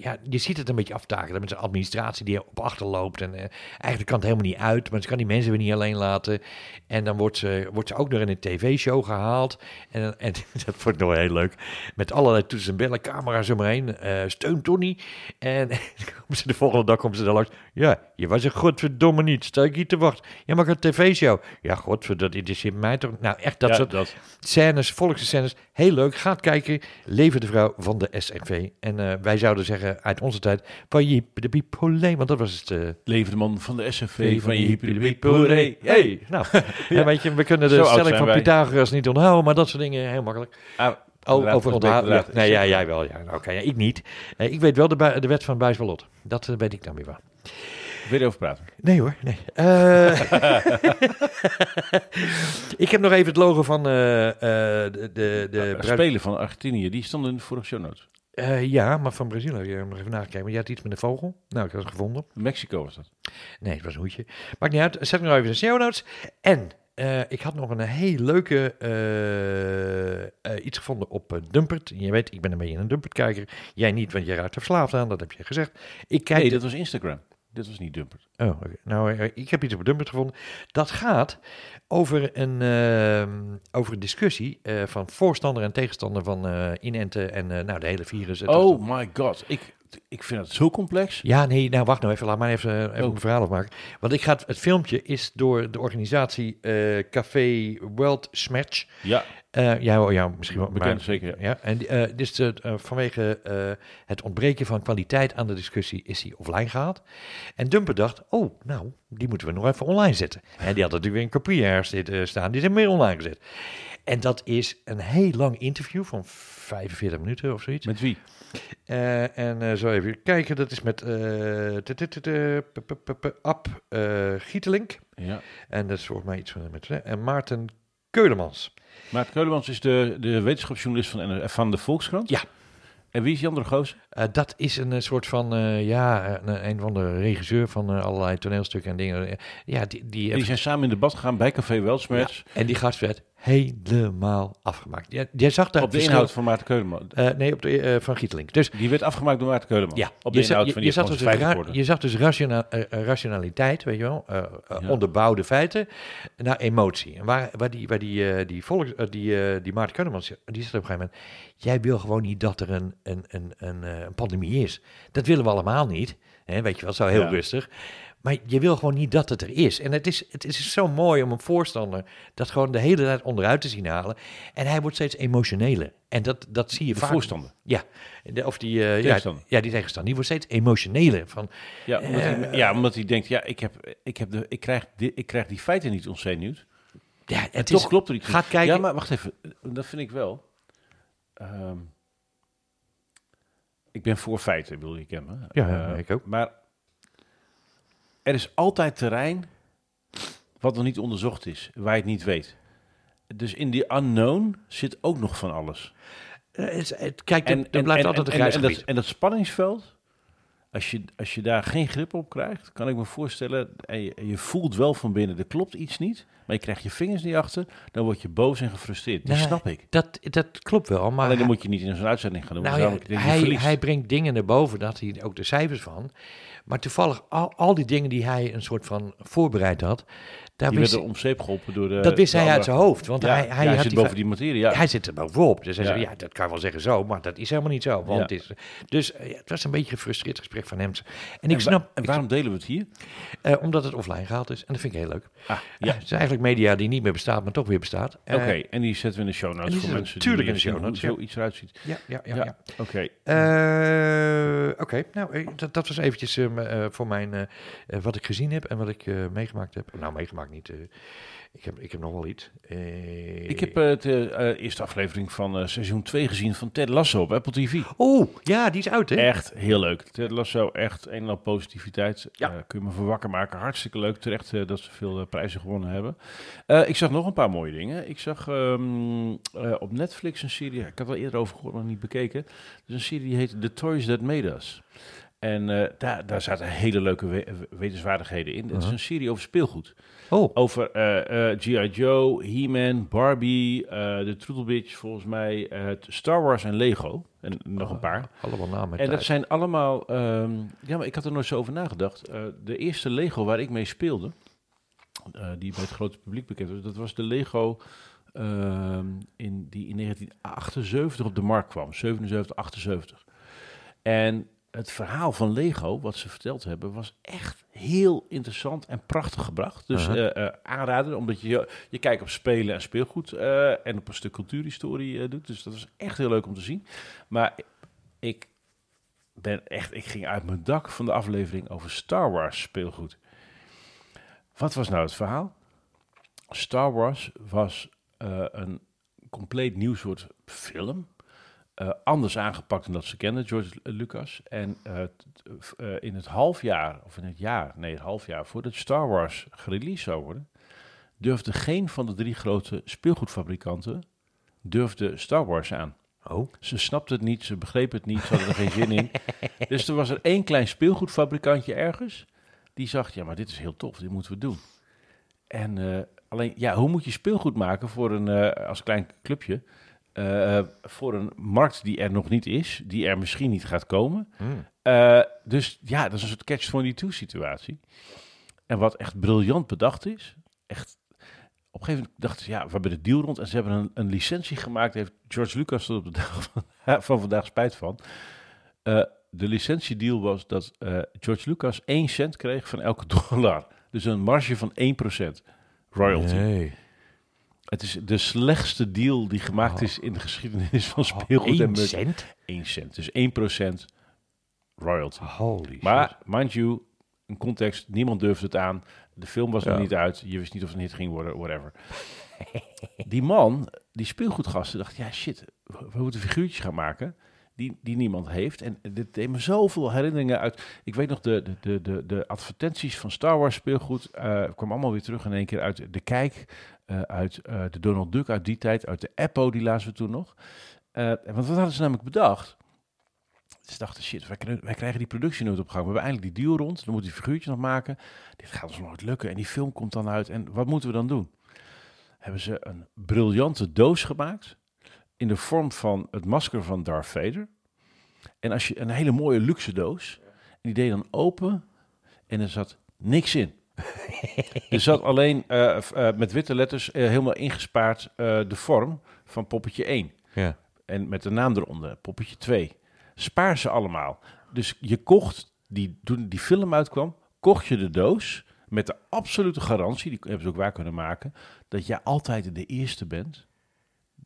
ja, je ziet het een beetje aftakelen met zijn administratie die op achterloopt. En eigenlijk kan het helemaal niet uit. Maar ze kan die mensen weer niet alleen laten. En dan wordt ze, wordt ze ook nog in een tv-show gehaald. En, en dat vond ik nog heel leuk. Met allerlei toetsen en bellen, camera's om me heen. eh, steun Tony. En dan de volgende dag komen ze dan langs. Ja, je was er godverdomme niet. Stel ik hier te wachten. Ja, maar ik had een tv-show. Ja, godverdomme, dat interesseert mij toch. Nou, echt dat ja, soort dat. scènes, volksscènes. Heel leuk. Gaat kijken. Leven de vrouw van de SNV. En eh, wij zouden zeggen uit onze tijd. Van je de. Want dat was het. eh Leven de man van de SFV van van je je Hippie Hey, nou, ja. weet je, we kunnen de Zo stelling van. Pythagoras niet onthouden, maar dat soort dingen heel makkelijk. Ah, Oh, over. Ja, inderdaad. nee, ja, jij wel. Ja, Nou, Oké, ja, ik niet. Eh, ik weet wel de, de wet van Buis Ballot. Dat eh, weet ik dan weer wel. Wil je erover praten? Nee hoor, nee. Eh, ik heb nog even het logo van de, de, de bruid- Spelen van Argentinië, die stonden in de vorige show notes. Ja, maar van Brazilië. Nog even nagekeken. Je had iets met een vogel. Nou, ik had het gevonden. Mexico was dat. Nee, het was een hoedje. Maakt niet uit. Zet ik nog even de show notes. En eh, ik had nog een heel leuke eh, eh, iets gevonden op Dumpert. Je weet, ik ben een beetje een Dumpert-kijker. Jij niet, want jij raakt er verslaafd aan. Dat heb je gezegd. Ik kijk... Nee, dat was Instagram. Dit was niet Dumpert. Oh, oké. Nou, ik heb iets op Dumpert gevonden. Dat gaat over een, ehm, over een discussie van voorstander en tegenstander van eh inenten en nou, de hele virus. Oh my god. Ik, ik vind het zo complex. Ja, nee, nou wacht nou even. Laat mij even, even Oh. mijn verhaal afmaken. Want ik ga het, het filmpje is door de organisatie eh, Café World Smash. Ja, Eh ja, oh, ja, misschien wel. bekend maar- zeker. Ja, en eh, dus eh, vanwege het ontbreken van kwaliteit aan de discussie is hij offline gehaald. En Dumper dacht, oh, nou, die moeten we nog even online zetten. En die had natuurlijk weer een kopie ergens staan, die is meer online gezet. En dat is een heel lang interview van 45 minuten of zoiets. Met wie? Eh, en eh, zo even kijken, dat is met eh, Ab eh, Gietelink. Ja. En dat is volgens mij iets van met en Maarten Keulemans. Maarten Keulemans is de, de wetenschapsjournalist van, van de Volkskrant. Ja. En wie is die andere gozer? Eh, dat is een eh, soort van, eh, ja, een, een van de regisseur van eh, allerlei toneelstukken en dingen. Eh, Ja, die, die, Die zijn samen in debat gegaan bij Café Welsmerts. en die gast werd helemaal afgemaakt. Ja, jij zag daar op de verschil- inhoud van Maarten Keulemans. eh, nee, op de eh, van Gietelink. Dus Die werd afgemaakt door Maarten Keulemans. Ja, Op de je, zag- inhoud van je die zag van dus, ra- je zag dus rationa- eh, rationaliteit, weet je wel, Ja. onderbouwde feiten naar emotie. En waar, waar die, waar die, die, volks, die, die Maarten Keulemans, die zegt op een gegeven moment, jij wil gewoon niet dat er een, een, een, een, een pandemie is. Dat willen we allemaal niet, hè, weet je wel, zo heel Ja. rustig. Maar je wil gewoon niet dat het er is. En het is, het is zo mooi om een voorstander dat gewoon de hele tijd onderuit te zien halen. En hij wordt steeds emotioneler. En dat, dat zie je De vaak. voorstander. Ja, de- of die, eh, ja, Tegenstander. ja, die tegenstander. Die wordt steeds emotioneler. Van, Ja, omdat, Eh, hij, ja, omdat hij denkt, ja, ik, heb, ik, heb de, ik, krijg di- ik krijg die feiten niet ontzenuwd. ja, En het toch is, klopt er iets Ga niet. kijken. Ja, maar wacht even. Dat vind ik wel. Ehm, ik ben voor feiten, wil je kennen. Ja, ja, ik ook. Maar er is altijd terrein wat nog niet onderzocht is, waar je het niet weet. Dus in die unknown zit ook nog van alles. Eh, het, is- het- kijk, er, er blijft altijd een en, grijs en, dat, en dat spanningsveld, als je, als je daar geen grip op krijgt, kan ik me voorstellen, en je, je voelt wel van binnen, er klopt iets niet, maar je krijgt je vingers niet achter, dan word je boos en gefrustreerd. Die Nee, snap ik. dat, dat klopt wel, maar Alleen dan moet je niet in zo'n uitzending gaan doen. nou ja, hij, hij brengt dingen naar boven, dat hij ook de cijfers van. Maar toevallig, al, al die dingen die hij een soort van voorbereid had, daar die wist, werden om zeep geholpen door de... dat wist de hij uit zijn hoofd. Want Ja, hij, hij, ja, had zit die boven die materie, ja. Hij zit er bovenop. Dus hij Ja. zei, ja, dat kan je wel zeggen zo, maar dat is helemaal niet zo. Want het is, dus eh, ja, het was een beetje een gefrustreerd gesprek van hem. En ik snap, En ik- waarom delen we het hier? eh, omdat het offline gehaald is. En dat vind ik heel leuk. Ah, Ja. ja. het is eigenlijk media die niet meer bestaat, maar toch weer bestaat. Eh, Oké, en die zetten we in de show notes voor mensen tuurlijk die in de show hoe notes, ja. zoiets eruit ziet. Ja, ja, ja. Oké. Eh, Oké, nou, eh, dat, dat was eventjes eh, eh, voor mijn, eh, eh, wat ik gezien heb en wat ik eh, meegemaakt heb. Nou, meegemaakt niet. eh, ik, heb, ik heb nog wel iets. Eh, Ik heb eh, de eerste aflevering van seizoen 2 gezien van Ted Lasso op Apple TV. Oeh, ja, die is uit, hè? Echt heel leuk. Ted Lasso, echt een en al positiviteit. Ja. Kun je me voor wakker maken. Hartstikke leuk. Terecht dat ze veel prijzen gewonnen hebben. Ik zag nog een paar mooie dingen. Ik zag ehm, eh, op Netflix een serie. Ik had er al eerder over gehoord, maar niet bekeken. Dus een serie die heet The Toys That Made Us. En eh, daar, daar zaten hele leuke we- wetenswaardigheden in. Het is Uh-huh. een serie over speelgoed. Oh, Over eh, eh, G.I. Joe, He-Man, Barbie, de Troetelbitch volgens mij, Star Wars en Lego. En nog een paar. allemaal namen. En dat zijn allemaal... ehm, ja, maar ik had er nooit zo over nagedacht. De eerste Lego waar ik mee speelde, die bij het grote publiek bekend was, dat was de Lego ehm, in, die in 1978 op de markt kwam. 77, 78. En het verhaal van Lego, wat ze verteld hebben, was echt heel interessant en prachtig gebracht. Dus eh, eh, aanraden, omdat je, je kijkt op spelen en speelgoed eh, en op een stuk cultuurhistorie doet. Dus dat was echt heel leuk om te zien. Maar ik ben echt, ik ging uit mijn dak van de aflevering over Star Wars speelgoed. Wat was nou het verhaal? Star Wars was een compleet nieuw soort film. Eh, anders aangepakt dan dat ze kenden, George Lucas. En eh, eh, in het halfjaar, of in het jaar, nee, het halfjaar voordat Star Wars gereleased zou worden, durfde geen van de drie grote speelgoedfabrikanten durfde Star Wars aan. Oh. Ze snapte het niet, ze begreep het niet, ze hadden er geen zin in. Dus er was er één klein speelgoedfabrikantje ergens. Die zag, ja, maar dit is heel tof, dit moeten we doen. En alleen, ja, hoe moet je speelgoed maken voor een, als klein clubje, eh, voor een markt die er nog niet is, die er misschien niet gaat komen. Hmm. Eh, dus ja, dat is een soort catch-22 situatie. En wat echt briljant bedacht is, echt... Op een gegeven moment dachten ze, ja, we hebben de deal rond en ze hebben een, een licentie gemaakt. Heeft George Lucas tot op de dag van, van vandaag spijt van. Eh, de licentiedeal was dat eh, George Lucas 1 cent kreeg van elke dollar. Dus een marge van 1% royalty. Nee. Het is de slechtste deal die gemaakt Oh. is in de geschiedenis van speelgoed en Eén merch. cent? 1 cent. Dus 1% royalty. Holy Maar, shit. mind you, in context, niemand durfde het aan. De film was nog Ja. niet uit. Je wist niet of het een hit ging worden, whatever. die man, die speelgoedgasten, dacht, ja shit, we we moeten figuurtjes gaan maken die, die niemand heeft. En dit deed me zoveel herinneringen uit. Ik weet nog, de, de, de, de, advertenties van Star Wars speelgoed eh kwamen allemaal weer terug in één keer uit de Kijk, eh, uit eh, de Donald Duck uit die tijd, uit de Eppo, die lazen we toen nog. Want wat hadden ze namelijk bedacht? Ze dachten, shit, wij, kunnen- wij krijgen die productie nooit op gang. We hebben eindelijk die deal rond, dan moeten die figuurtjes nog maken. Dit gaat ons nooit lukken en die film komt dan uit. En wat moeten we dan doen? Hebben ze een briljante doos gemaakt in de vorm van het masker van Darth Vader. En als je een hele mooie luxe doos, en die deed dan open en er zat niks in. er zat alleen eh, eh, met witte letters eh, helemaal ingespaard de vorm van poppetje 1. Ja. En met de naam eronder, poppetje 2. Spaar ze allemaal. Dus je kocht, die, toen die film uitkwam, kocht je de doos met de absolute garantie, die hebben ze ook waar kunnen maken, dat jij altijd de eerste bent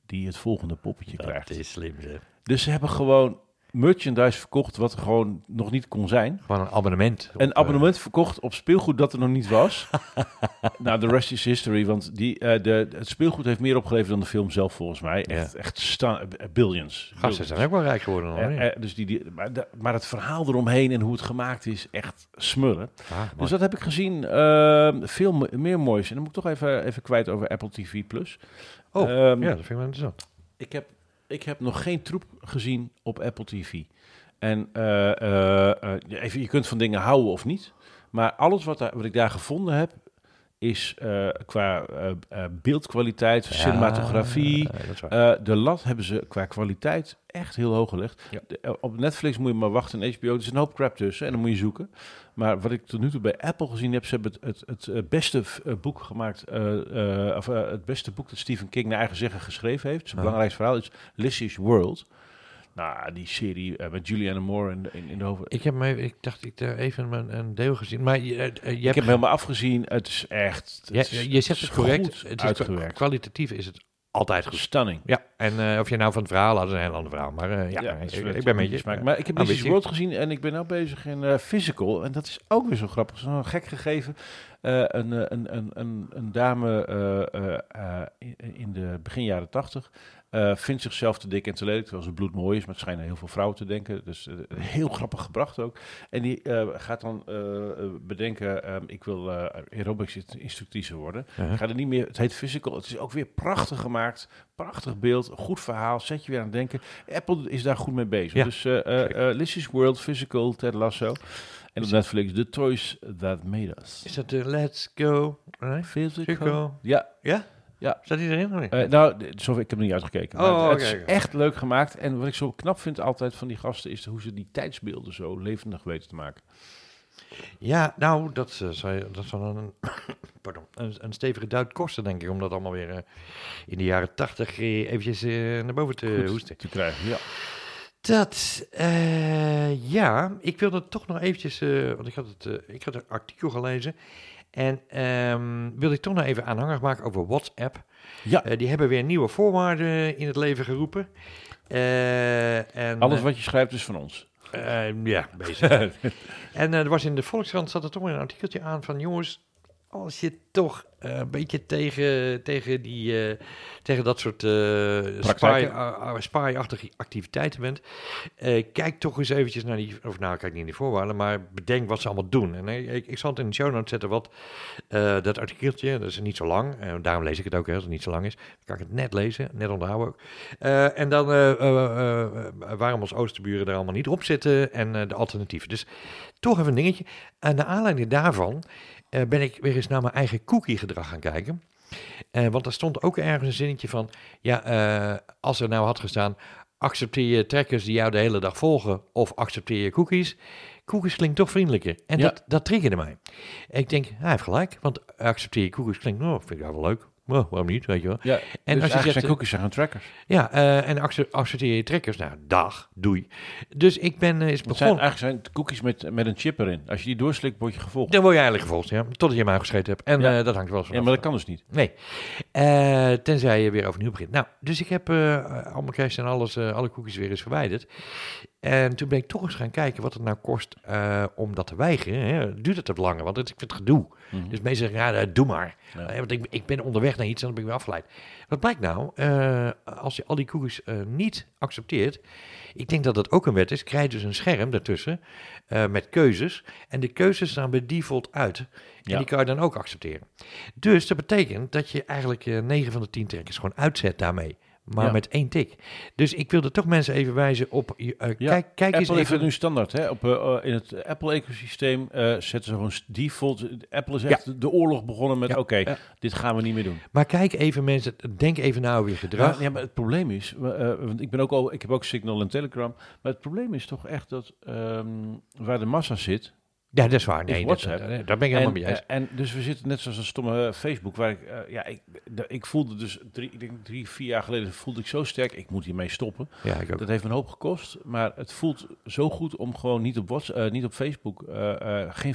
die het volgende poppetje krijgt. Dat is slim, zeg. Dus ze hebben gewoon merchandise verkocht wat er gewoon nog niet kon zijn. Gewoon een abonnement. op, Een eh, abonnement verkocht op speelgoed dat er nog niet was. nou, de rest is history, want die, eh, de, het speelgoed heeft meer opgeleverd dan de film zelf volgens mij. Echt, echt sta- eh, billions. Gasten zijn ook wel rijk geworden. hoor. Dus die, die, maar, de- maar het verhaal eromheen en hoe het gemaakt is, echt smullen. Ah. Dus dat heb ik gezien. ehm, veel meer moois. En dan moet ik toch even, even kwijt over Apple TV+. Plus. Oh, Ehm, ja, dat vind ik wel interessant. ik, heb, ik heb nog geen troep gezien op Apple TV. En eh, eh, eh, even, je kunt van dingen houden of niet. Maar alles wat, daar, wat ik daar gevonden heb, is eh, qua eh, eh, beeldkwaliteit, cinematografie. Ja, de lat hebben ze qua kwaliteit echt heel hoog gelegd. Ja. De- op Netflix moet je maar wachten en HBO. Er is een hoop crap tussen en dan moet je zoeken. Maar wat ik tot nu toe bij Apple gezien heb, ze hebben het, het, het beste boek gemaakt. of het beste boek dat Stephen King naar eigen zeggen geschreven heeft. Zijn Ah. belangrijkste verhaal is Lizzie's World. Nou, die serie eh, met Julianne Moore in, in, in de hoofd. ik, heb me, ik dacht, ik heb even een, een deel gezien. Maar je, eh, je Ik hebt heb hem helemaal afgezien. Het is echt. het Ja, is je zegt het correct. Het is uitgewerkt. Kwalitatief is het altijd goed. Stunning. Ja, en of je nou van het verhaal had, is een heel ander verhaal. Maar ja, Ja, ik, ben met je. smaak. Maar ik heb Nou, weet je- World gezien en ik ben nu bezig in Physical. En dat is ook weer zo grappig. Zo'n gek gegeven. Een, een, een, een, dame in de begin jaren tachtig eh, vindt zichzelf te dik en te lelijk, terwijl ze bloedmooi is. Maar het schijnen heel veel vrouwen te denken. Dus eh, heel grappig gebracht ook. En die eh, gaat dan bedenken, eh, ik wil aerobics instructrice worden. Ik ga er niet meer, het heet Physical. Het is ook weer prachtig gemaakt. Prachtig beeld, goed verhaal. Zet je weer aan het denken. Apple is daar goed mee bezig. Ja, dus Lizzie's World, Physical, Ted Lasso. En op Netflix, The Toys That Made Us. Is dat de Let's Go? Physical? Physical. Ja. Ja? Ja. Staat die erin of niet? Eh, nou, zover, ik heb er niet uitgekeken. Maar Oh, het is oké. echt leuk gemaakt. En wat ik zo knap vind altijd van die gasten... is hoe ze die tijdsbeelden zo levendig weten te maken. Ja, nou, dat, eh, zou dat zal een, pardon, een, een stevige duit kosten, denk ik, om dat allemaal weer eh, in de jaren tachtig eventjes naar boven te Goed hoesten. te krijgen, ja. Dat, ja, ik wilde toch nog eventjes, want ik had, het, ik had een artikel gelezen en ehm, wilde ik toch nog even aanhangig maken over WhatsApp. Ja, Eh, die hebben weer nieuwe voorwaarden in het leven geroepen. Eh, en, alles eh, wat je schrijft is van ons. ja, bezig. en er was in de Volkskrant zat er toch een artikeltje aan van jongens, als je toch eh, een beetje tegen, tegen, die, eh, tegen dat soort uh, spy- uh, spy-achtige activiteiten bent, eh, kijk toch eens eventjes naar die, of nou, kijk niet in die voorwaarden, maar bedenk wat ze allemaal doen. En eh, ik, ik zal het in de show notes zetten wat eh, dat artikeltje, dat is niet zo lang, en daarom lees ik het ook, hè, als het niet zo lang is. Dan kan ik het net lezen, net onthouden ook. Eh, en dan eh, eh, eh, waarom ons oosterburen er allemaal niet op zitten en eh, de alternatieven. Dus toch even een dingetje. En naar aanleiding daarvan eh, ben ik weer eens naar mijn eigen cookie-gedrag gaan kijken. Eh, want er stond ook ergens een zinnetje van, ja, eh, als er nou had gestaan, accepteer je trackers die jou de hele dag volgen of accepteer je cookies. Cookies klinkt toch vriendelijker. En Ja. dat, dat triggerde mij. Ik denk, hij heeft gelijk, want accepteer je cookies klinkt, nou, vind ik wel leuk. Waarom niet, weet je wel. Ja, En en als dus je zegt, zijn eh, cookies zijn gewoon trackers. Ja, eh, en acce- accepteer je trackers, nou, dag, doei. Dus ik ben eh, eens Het zijn, begonnen. eigenlijk zijn cookies met, met een chip erin. Als je die doorslikt, word je gevolgd. Dan word je eigenlijk gevolgd, ja. Totdat je hem uitgescheten hebt. En Ja. dat hangt wel eens Ja, maar dat kan dus niet. Nee. Tenzij je weer overnieuw begint. Nou, dus ik heb al mijn cache en alles, alle cookies weer eens verwijderd. En toen ben ik toch eens gaan kijken wat het nou kost om dat te weigeren. Hè. Duurt het te lang? Want het, ik vind het gedoe. Mhm. Dus mensen zeggen, ja, eh, doe maar. Ja. Eh, want ik, ik ben onderweg naar iets en dan ben ik weer afgeleid. Wat blijkt nou? Eh, als je al die cookies eh, niet accepteert, ik denk dat dat ook een wet is, krijg je dus een scherm daartussen met keuzes. En de keuzes staan bij default uit. En Ja. die kan je dan ook accepteren. Dus dat betekent dat je eigenlijk eh 9 van de 10 trekkers gewoon uitzet daarmee. Maar Ja. met één tik. Dus ik wilde toch mensen even wijzen op. eh, Ja, kijk, kijk eens Apple even. nu standaard. Hè? Op, eh, eh, in het Apple-ecosysteem zetten ze gewoon default. Apple is echt de oorlog begonnen met: oké, dit gaan we niet meer doen. Maar kijk even mensen. Denk even na over je gedrag. Ja, maar het probleem is, want ik ben ook al, ik heb ook Signal en Telegram, maar het probleem is toch echt dat ehm, waar de massa zit. Ja, dat is waar. Is Nee, WhatsApp. Dat, daar ben ik helemaal En, mee eens. eh, en dus we zitten net zoals een stomme Facebook, waar ik, eh, ja, ik, ik voelde dus drie, ik denk drie, vier jaar geleden voelde ik zo sterk, ik moet hiermee stoppen. ja, ik ook. Dat heeft me een hoop gekost, maar het voelt zo goed om gewoon niet op, WhatsApp, eh, niet op Facebook, eh, geen,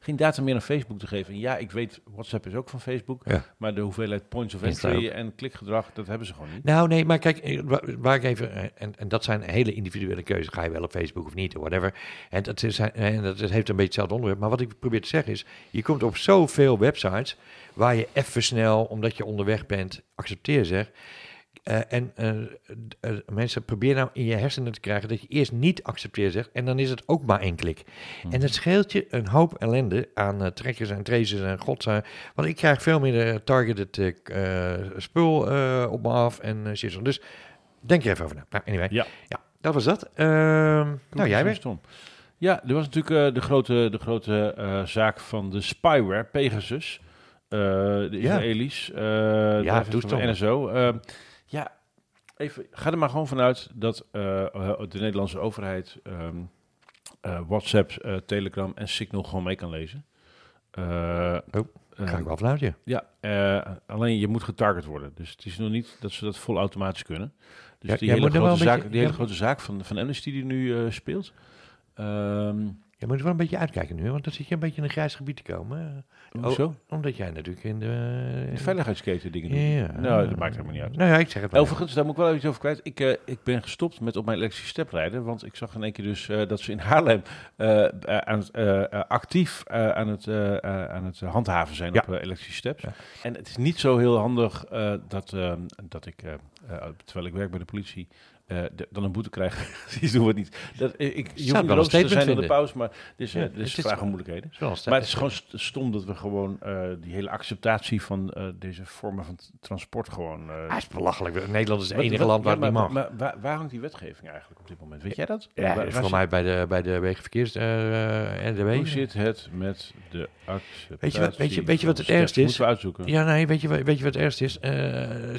geen data meer aan Facebook te geven. En ja, ik weet, WhatsApp is ook van Facebook, Ja. maar de hoeveelheid points of entry en klikgedrag, dat hebben ze gewoon niet. Nou, nee, maar kijk, wa- waar ik even, en, en dat zijn hele individuele keuzes. Ga je wel op Facebook of niet, of whatever. En dat, is, en dat heeft een beetje hetzelfde onderwerp. Maar wat ik probeer te zeggen is, je komt op zoveel websites waar je even snel, omdat je onderweg bent, accepteer zeg. Eh, en eh, eh, mensen, probeer nou in je hersenen te krijgen dat je eerst niet accepteer zegt. En dan is het ook maar één klik. En dat scheelt je een hoop ellende aan trekkers en traces en godsdienst. Want ik krijg veel meer targeted spul op me af en shit. Dus denk er even over na. Nou, anyway. Ja. Ja, dat was dat. Ehm, nou, jij weer. Stom. Ja, er was natuurlijk eh, de grote, de grote eh, zaak van de spyware, Pegasus. Eh, de Ja. Israëli's. ja, van toestanden. NSO. Eh, ja, even, ga er maar gewoon vanuit dat de Nederlandse overheid ehm, eh, WhatsApp, Telegram en Signal gewoon mee kan lezen. Oh, eh, Ga ik wel vanuit je. ja, eh, alleen je moet getarget worden. Dus het is nog niet dat ze dat vol automatisch kunnen. Dus Ja, die, hele grote, zaak, die hele ja. grote zaak van, van Amnesty die nu speelt. Ehm Je moet wel een beetje uitkijken nu, want dan zit je een beetje in een grijs gebied te komen. Oh, hoezo? Omdat jij natuurlijk in de... De veiligheidsketen dingen doen. Ja. Nou, dat maakt helemaal niet uit. Nou ja, ik zeg het maar. Overigens, daar moet ik wel even iets over kwijt. Ik, eh, ik ben gestopt met op mijn elektrische step rijden. Want ik zag in één keer dus eh, dat ze in Haarlem eh, eh, aan het, eh, eh, actief eh, aan, het, eh, eh, aan het handhaven zijn Ja. op eh, elektrische steps. Ja. En het is niet zo heel handig eh, dat, eh, dat ik, eh, eh, terwijl ik werk bij de politie, eh, de- dan een boete krijg. Die doen we niet. Dat, ik, je wel hoeft roos te zijn aan de pauze, maar Ja, dit is het is- vragen moeilijkheden. Wel. Maar het is gewoon st- stom dat we gewoon eh, die hele acceptatie van deze vormen van transport gewoon... Hij is belachelijk. Nederland is het enige wat- land waar ja, het niet maar, mag. Maar, waar, waar hangt die wetgeving eigenlijk op dit moment? Weet jij dat? Ja, Waar- voor mij bij de, bij de wegenverkeers en de Hoe zit het met de acceptatie? Weet je wat- weet je- weet je wat het ergste is? Moeten we uitzoeken. Ja, nee, weet je, weet je wat het ergste is?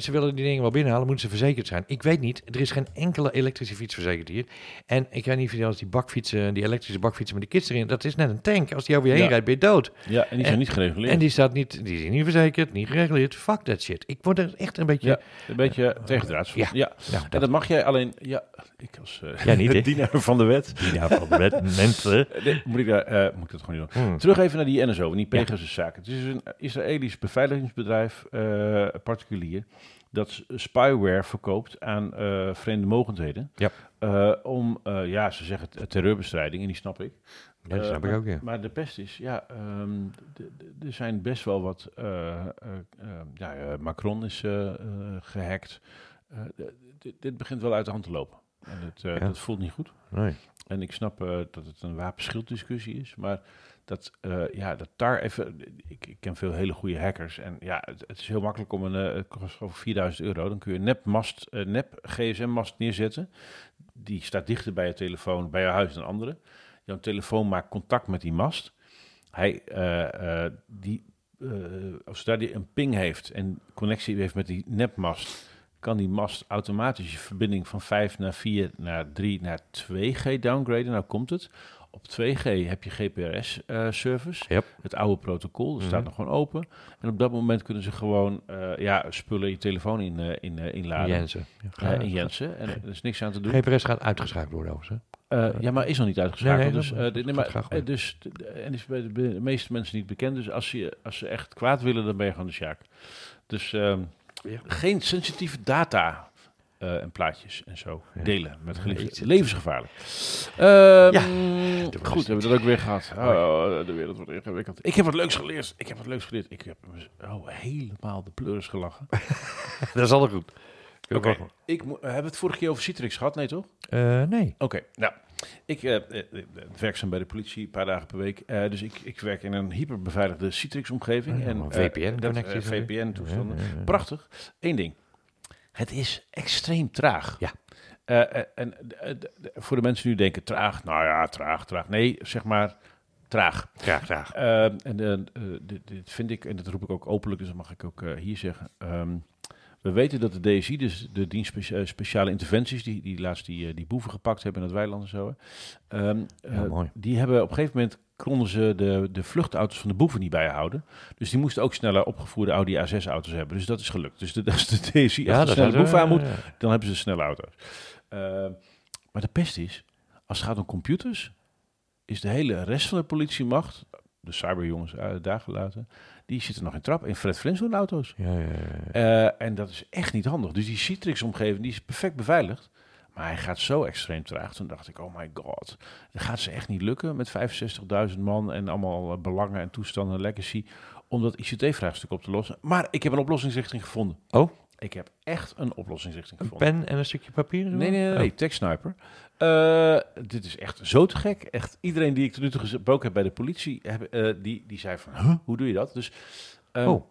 Ze willen die dingen wel binnenhalen, moeten ze verzekerd zijn. Ik weet niet, er is geen enkele elektrische fiets verzekerd hier. En ik weet niet of je als die bakfietsen, die elektrische bakfietsen met die kits erin, dat is net een tank. Als die over je heen Ja. rijdt, ben je dood. Ja, en die zijn En- niet gereguleerd. En die staat niet, die is niet verzekerd, niet gereguleerd. Fuck that shit. Ik word er echt een beetje... Ja, een beetje tegendraads. ja. ja. Nou, En dat mag jij alleen... Ja, ik als Ja, niet, dienaar van de wet. die nou van met mensen. Eh, nee, moet, ik daar, moet ik dat gewoon niet doen. Hmm. Terug even naar die NSO, die Ja. Pegasus-zaak. Het is een Israëlisch beveiligingsbedrijf, particulier, dat spyware verkoopt aan eh, vreemde mogendheden. Ja. Eh, om, eh, ja, ze zeggen terreurbestrijding, en die snap ik. Ja, dat snap ik ook, ja. Maar de pest is, ja, ehm, er zijn best wel wat. eh, eh, eh, ja, Macron is eh, eh, gehackt. Eh, dit- begint wel uit de hand te lopen. En het, Ja. dat voelt niet goed. Nee. En ik snap dat het een wapenschilddiscussie is, maar dat, eh, ja, dat daar even. Ik, ik ken veel hele goede hackers en ja, het, is heel makkelijk om een. eh, het kost over 4000 euro. Dan kun je een nepmast, eh, nep GSM-mast neerzetten. Die staat dichter bij je telefoon, bij je huis dan andere. Jouw telefoon maakt contact met die mast. Hij, eh, die, als daar die een ping heeft en connectie heeft met die nepmast, kan die mast automatisch je verbinding van 5 naar 4 naar 3 naar 2G downgraden. Nou komt het. Op 2G heb je GPRS-service. Yep. Het oude protocol, dat staat Mhm. nog gewoon open. En op dat moment kunnen ze gewoon eh, ja, spullen je telefoon in, eh, in, eh, inladen. Jensen. Ja, in Jensen. En er is niks aan te doen. GPRS gaat uitgeschakeld worden overigens. Eh, ja, maar is nog niet uitgeschakeld. Nee, nee, dus, dat- eh, nee, maar, eh, dus, en is bij de, meeste mensen niet bekend. Dus als ze, als ze echt kwaad willen, dan ben je gewoon de sjaak. Dus ehm, Ja. geen sensitieve data eh, en plaatjes en zo Ja. delen met geliefden. Levensgevaarlijk. Ja, goed, hebben we dat ook weer gehad. Oh, de wereld wordt ingewikkeld. Ik heb wat leuks geleerd. Ik heb wat leuks geleerd. Ik heb oh, helemaal de pleuris gelachen. dat is altijd goed. Oké, ik hebben we het vorige keer over Citrix gehad? Nee, toch? Eh, nee. Oké, nou, ik eh, werkzaam bij de politie een paar dagen per week. Dus ik, ik werk in een hyperbeveiligde Citrix-omgeving. Oh ja, en. VPN-toestanden. Ja, ja. Prachtig. Eén ding. Het is extreem traag. Ja. Eh, eh, en eh, voor de mensen die nu denken, traag, nou ja, traag, traag. Nee, zeg maar traag. Graag, graag. Eh, en dit, dit vind ik, en dat roep ik ook openlijk, dus dat mag ik ook hier zeggen. Ehm, we weten dat de DSI, dus de dienst Specia- speciale interventies, die, die laatst die, die boeven gepakt hebben in het weiland en zo. ehm, eh, Ja, mooi. Die hebben op een gegeven moment konden ze de, de vluchtauto's van de boeven niet bijhouden. Dus die moesten ook sneller opgevoerde Audi A6-auto's hebben. Dus dat is gelukt. Dus de, als de DSI echt een snelle boef aan moet, eh, dan hebben ze snelle auto's. Eh, maar de pest is, als het gaat om computers, is de hele rest van de politiemacht, de cyberjongens uh, daar gelaten, die zitten nog in trap in Fred Flintstone auto's. Ja, ja, ja, ja. En dat is echt niet handig. Dus die Citrix-omgeving die is perfect beveiligd. Maar hij gaat zo extreem traag. Toen dacht ik, oh my god. Dat gaat ze echt niet lukken met 65.000 man en allemaal eh, belangen en toestanden en legacy. Om dat ICT-vraagstuk op te lossen. Maar ik heb een oplossingsrichting gevonden. Oh? Ik heb echt een oplossingsrichting Een gevonden. pen en een stukje papier? Nee, nee, nee, nee. TechSniper. Eh, dit is echt zo te gek. Echt iedereen die ik tot nu toe gesproken heb bij de politie, heb, eh, die, die zei van, huh, hoe doe je dat? Dus ehm, Oh.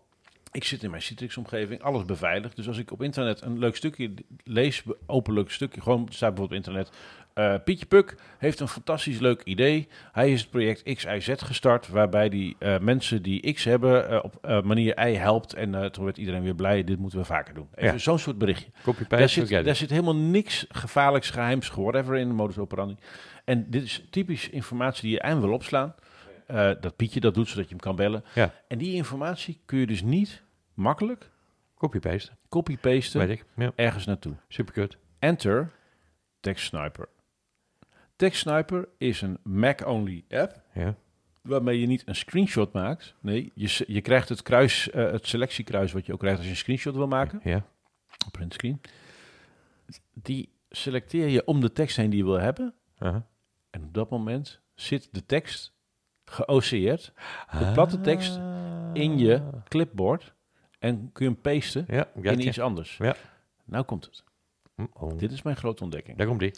Ik zit in mijn Citrix-omgeving, alles beveiligd. Dus als ik op internet een leuk stukje lees, openlijk stukje, gewoon staat bijvoorbeeld op internet. eh, Pietje Puk heeft een fantastisch leuk idee. Hij is het project XIZ gestart, waarbij die eh, mensen die X hebben eh, op manier Y helpt. En toen werd iedereen weer blij, dit moeten we vaker doen. Even Ja. zo'n soort berichtje. Copy Daar zit, daar it. zit helemaal niks gevaarlijks, geheims, whatever in de modus operandi. En dit is typisch informatie die je eind wil opslaan. Eh, dat Pietje dat doet, zodat je hem kan bellen. Ja. En die informatie kun je dus niet makkelijk Copy paste, copy-pasten weet ik. Ja, ergens naartoe. superkut. Enter TextSniper. TextSniper is een Mac-only app Ja. waarmee je niet een screenshot maakt. Nee, je, je krijgt het, kruis, eh, het selectiekruis wat je ook krijgt als je een screenshot wil maken. Ja. Op printscreen. Die selecteer je om de tekst heen die je wil hebben. En op dat moment zit de tekst geoceerd De platte tekst in je Ah. clipboard en kun je hem pasten Ja, in iets anders. Ja. Nou komt het. Oh. Dit is mijn grote ontdekking. Daar komt die.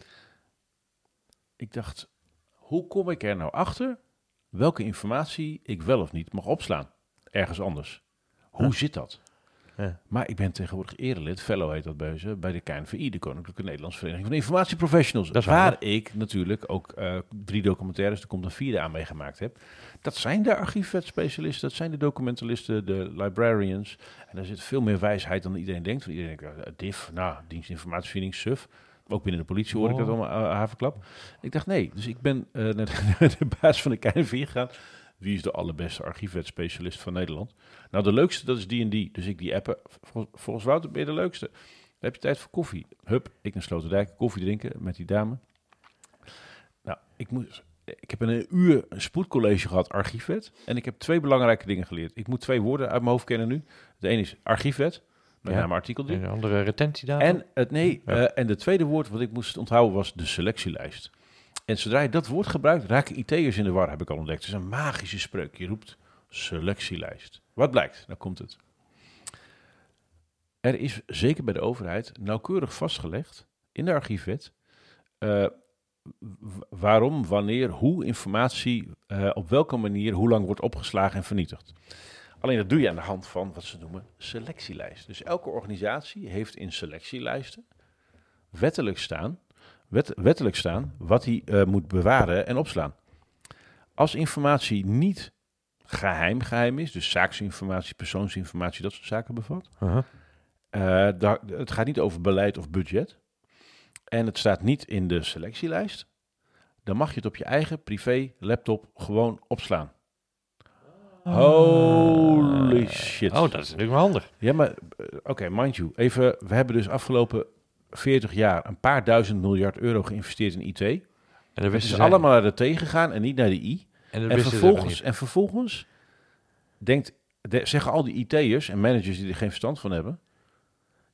Ik dacht, hoe kom ik er nou achter welke informatie ik wel of niet mag opslaan? Ergens anders. Hoe Huh. zit dat? Ja. Maar ik ben tegenwoordig erelid, fellow heet dat bij ze, bij de KNVI, de Koninklijke Nederlandse Vereniging van Informatieprofessionals. Dat waar ik natuurlijk ook eh, drie documentaires, er komt een vierde aan meegemaakt heb. Dat zijn de archiefwetspecialisten, dat zijn de documentalisten, de librarians. En daar zit veel meer wijsheid dan iedereen denkt. Want iedereen denkt, eh, DIF, nou, dienst informatievoorziening, SUF. Ook binnen de politie hoor ik dat allemaal uh, haverklap. Ik dacht nee, dus ik ben eh, naar, de, naar de baas van de KNVI gegaan. Wie is de allerbeste archiefwetspecialist van Nederland? Nou, de leukste, dat is die en die. Dus ik die appen. Vol- volgens Wouter ben je de leukste. Dan heb je tijd voor koffie. Hup, ik naar Sloterdijk koffie drinken met die dame. Nou, ik, moet, ik heb een uur een spoedcollege gehad, archiefwet. En ik heb twee belangrijke dingen geleerd. Ik moet twee woorden uit mijn hoofd kennen nu. De ene is archiefwet, met Ja. name artikel 3. En een andere retentiedatum. En het nee, Ja. eh, en de tweede woord wat ik moest onthouden was de selectielijst. En zodra je dat woord gebruikt, raken IT'ers in de war, heb ik al ontdekt. Het is een magische spreuk. Je roept selectielijst. Wat blijkt? Nou komt het. Er is zeker bij de overheid nauwkeurig vastgelegd in de archiefwet eh, waarom, wanneer, hoe informatie eh, op welke manier, hoe lang wordt opgeslagen en vernietigd. Alleen dat doe je aan de hand van wat ze noemen selectielijst. Dus elke organisatie heeft in selectielijsten wettelijk staan, wet- wettelijk staan wat hij eh, moet bewaren en opslaan. Als informatie niet geheim geheim is, dus zaaksinformatie, persoonsinformatie, dat soort zaken bevat, Uh-huh. eh, het gaat niet over beleid of budget. En het staat niet in de selectielijst. Dan mag je het op je eigen privé laptop gewoon opslaan. Holy shit. Oh, dat is natuurlijk wel handig. Ja, maar eh, oké, mind you. Even, we hebben dus afgelopen 40 jaar een paar duizend miljard euro geïnvesteerd in IT. En dan Het wisten is ze- allemaal naar de T gegaan en niet naar de I. En, dat vervolgens, en vervolgens denkt, de- zeggen al die IT'ers en managers die er geen verstand van hebben.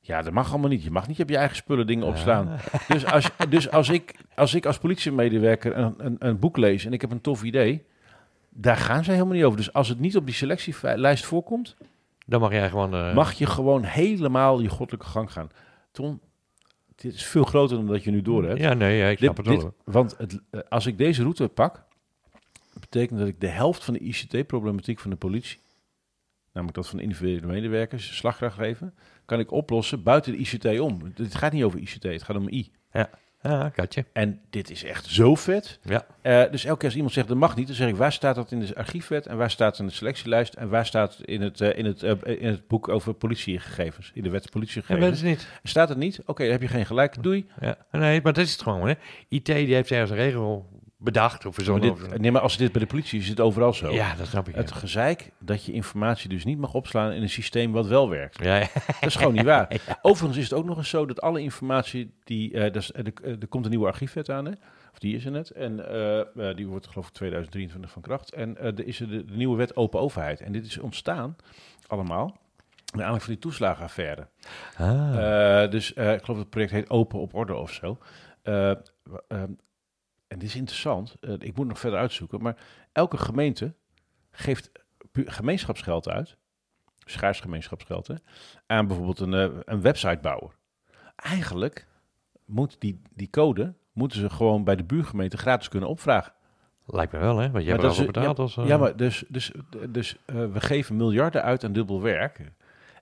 Ja, dat mag allemaal niet. Je mag niet op je eigen spullen dingen opslaan. Dus, als, dus als, ik, als ik als politiemedewerker een, een, een boek lees en ik heb een tof idee, daar gaan ze helemaal niet over. Dus als het niet op die selectielijst voorkomt, Dan mag jij gewoon... eh, mag je gewoon helemaal je goddelijke gang gaan. Ton, dit is veel groter dan dat je nu door hebt. Ja, nee, ja, ik snap Dit- het dit- wel. want het, eh, als ik deze route pak, betekent dat ik de helft van de ICT-problematiek van de politie, namelijk dat van individuele medewerkers, slag ga geven, kan ik oplossen buiten de ICT om. Het gaat niet over ICT, het gaat om I. Ja, katje. En dit is echt zo vet. Ja. Eh, dus elke keer als iemand zegt dat mag niet, dan zeg ik waar staat dat in de archiefwet en waar staat het in de selectielijst en waar staat het in het, eh, in het, eh, in het boek over politiegegevens, in de wet Ja, politiegegevens. dat is niet. Staat het niet? Oké, dan heb je geen gelijk. Doei. Ja. Nee, maar dat is het gewoon, hè. IT die heeft ergens een regel bedacht of verzonnen. dit, nee, maar als dit bij de politie is, is het overal zo. ja, dat snap ik. Het ja. gezeik dat je informatie dus niet mag opslaan in een systeem wat wel werkt. Ja, ja. Dat is gewoon niet waar. Overigens is het ook nog eens zo dat alle informatie die... eh, dat is, eh, er, er komt een nieuwe archiefwet aan, hè? Of die is er net. En eh, eh, die wordt geloof ik 2023 van kracht. En eh, er is er de, de nieuwe wet open overheid. En dit is ontstaan allemaal... Naar aanleiding van die toeslagenaffaire. Ah. Eh, dus eh, ik geloof dat het project heet Open op Orde of zo. Eh, ehm, en dit is interessant. Eh, ik moet nog verder uitzoeken. Maar elke gemeente geeft gemeenschapsgeld uit. Schaars gemeenschapsgeld, hè, aan bijvoorbeeld een, eh, een websitebouwer. Eigenlijk moet die, die code moeten ze gewoon bij de buurgemeente gratis kunnen opvragen. Lijkt me wel, hè? Want jij hebt is- betaald als... eh, Ja, maar dus, dus, dus we geven miljarden uit aan dubbel werk.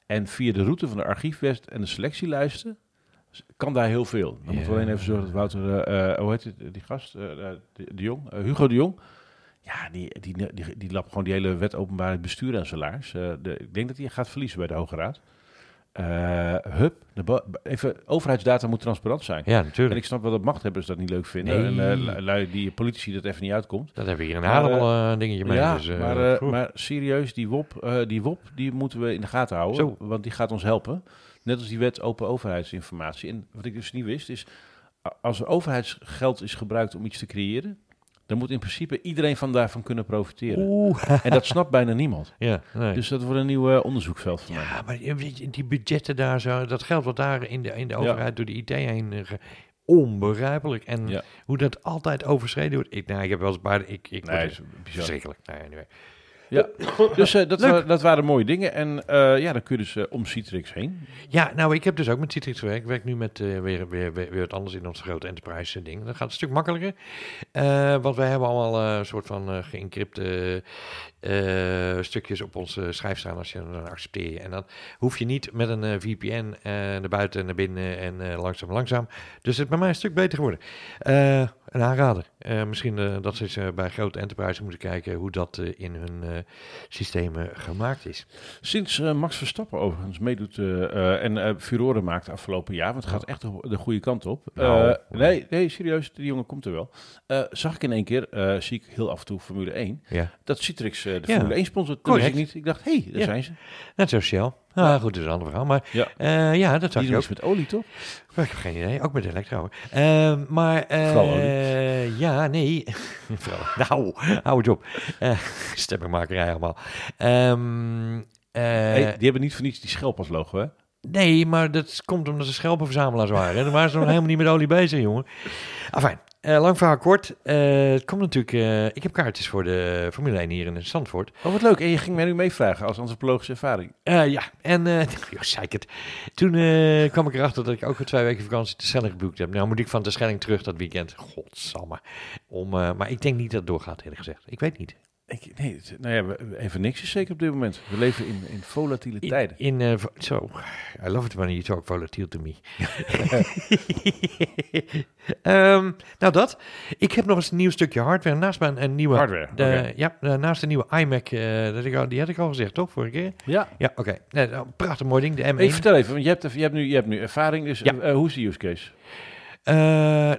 En via de route van de archiefwet en de selectielijsten kan daar heel veel. Dan moeten we alleen even zorgen dat Wouter, eh, eh, hoe heet het, die gast, eh, de, de Jong, Hugo de Jong. Ja, die, die, die, die, lapt gewoon die hele wet openbaar bestuur aan zijn laars. Eh, de, ik denk dat hij gaat verliezen bij de Hoge Raad. Hup, de even, overheidsdata moet transparant zijn. Ja, En natuurlijk. ik snap wel dat machthebbers dat niet leuk vinden. Nee. En lui die politici dat even niet uitkomt. Dat hebben we hier in Maar, Haarlem al een dingetje mee. Ja, dus, maar, maar serieus, die WOP, die WOP die moeten we in de gaten houden. Zo. Want die gaat ons helpen. Net als die wet open overheidsinformatie. En wat ik dus niet wist is, als er overheidsgeld is gebruikt om iets te creëren, dan moet in principe iedereen van daarvan kunnen profiteren. Oeh. En dat snapt bijna niemand. Ja, nee. Dus dat wordt een nieuw eh, onderzoeksveld voor mij. Ja, maar die budgetten daar zo, dat geld wat daar in de, in de Ja. overheid door de IT heen, ge- onbegrijpelijk. En Ja. hoe dat altijd overschreden wordt. Ik, nou, ik heb wel eens een paar, ik, ik Nee, is bizar. verschrikkelijk. Nee, anyway. Ja. Dus eh, dat, wa- dat waren mooie dingen. En eh, ja, dan kun je dus eh, om Citrix heen. Ja, nou, ik heb dus ook met Citrix gewerkt. Ik werk nu met weer, weer, weer, weer wat anders in ons grote enterprise ding. Dat gaat een stuk makkelijker. Want wij hebben allemaal een soort van geëncrypte stukjes op onze schijf staan als je dan accepteer je. En dan hoef je niet met een VPN naar buiten en naar binnen en langzaam langzaam. Dus het is bij mij een stuk beter geworden. Een aanrader. Eh, misschien eh, dat ze eens eh, bij grote enterprise moeten kijken hoe dat in hun systemen gemaakt is. Sinds Max Verstappen overigens meedoet en furoren maakt afgelopen jaar, want het gaat echt de, de goede kant op. Nou. Nee, nee, serieus, die jongen komt er wel. Zag ik in één keer, zie ik heel af en toe Formule 1, Ja. dat Citrix de Ja. Formule 1 sponsort. Toen wist ik niet. Ik dacht, hé, hey, daar Ja. zijn ze. Net zoals Shell. Ah, goed, dat is een ander verhaal. Maar Ja. eh, ja, dat zag Die je ook. iets met olie, toch? Ik heb geen idee. Ook met elektro. hoor. Ehm, maar olie. ja, nee. Nou, hou het op. Eh stemmingmakerij allemaal. Ehm, eh, Hey, die hebben niet voor niets die schelp als logo, hè? Nee, maar dat komt omdat ze schelpenverzamelaars waren. En dan waren ze nog helemaal niet met olie bezig, jongen. Afijn, eh, lang verhaal kort. Eh, het komt natuurlijk... eh, ik heb kaartjes voor de Formule 1 hier in Zandvoort. Oh, wat leuk. En je ging mij nu meevragen als antropologische ervaring. Ja, en joh, zei ik het. toen kwam ik erachter dat ik ook voor twee weken vakantie te Schelling geboekt heb. Nou moet ik van de Schelling terug dat weekend. Godsamme. Om, maar ik denk niet dat het doorgaat, eerlijk gezegd. Ik weet niet. Ik, nee, nou ja, even niks is zeker op dit moment. We leven in, in volatiele In, tijden. in eh, zo, I love it when you talk volatile to me. Ehm, nou dat. Ik heb nog eens een nieuw stukje hardware. Naast mijn een nieuwe... Hardware, De. Ja, eh, naast de nieuwe iMac. eh, dat ik al, die had ik al gezegd, toch? Vorige keer? Ja. Ja, oké. Nee, nou, prachtig mooi ding. De M1. Even vertel even, want je hebt, je hebt, nu, je hebt nu ervaring. Dus Ja. eh, hoe is de use case? Eh,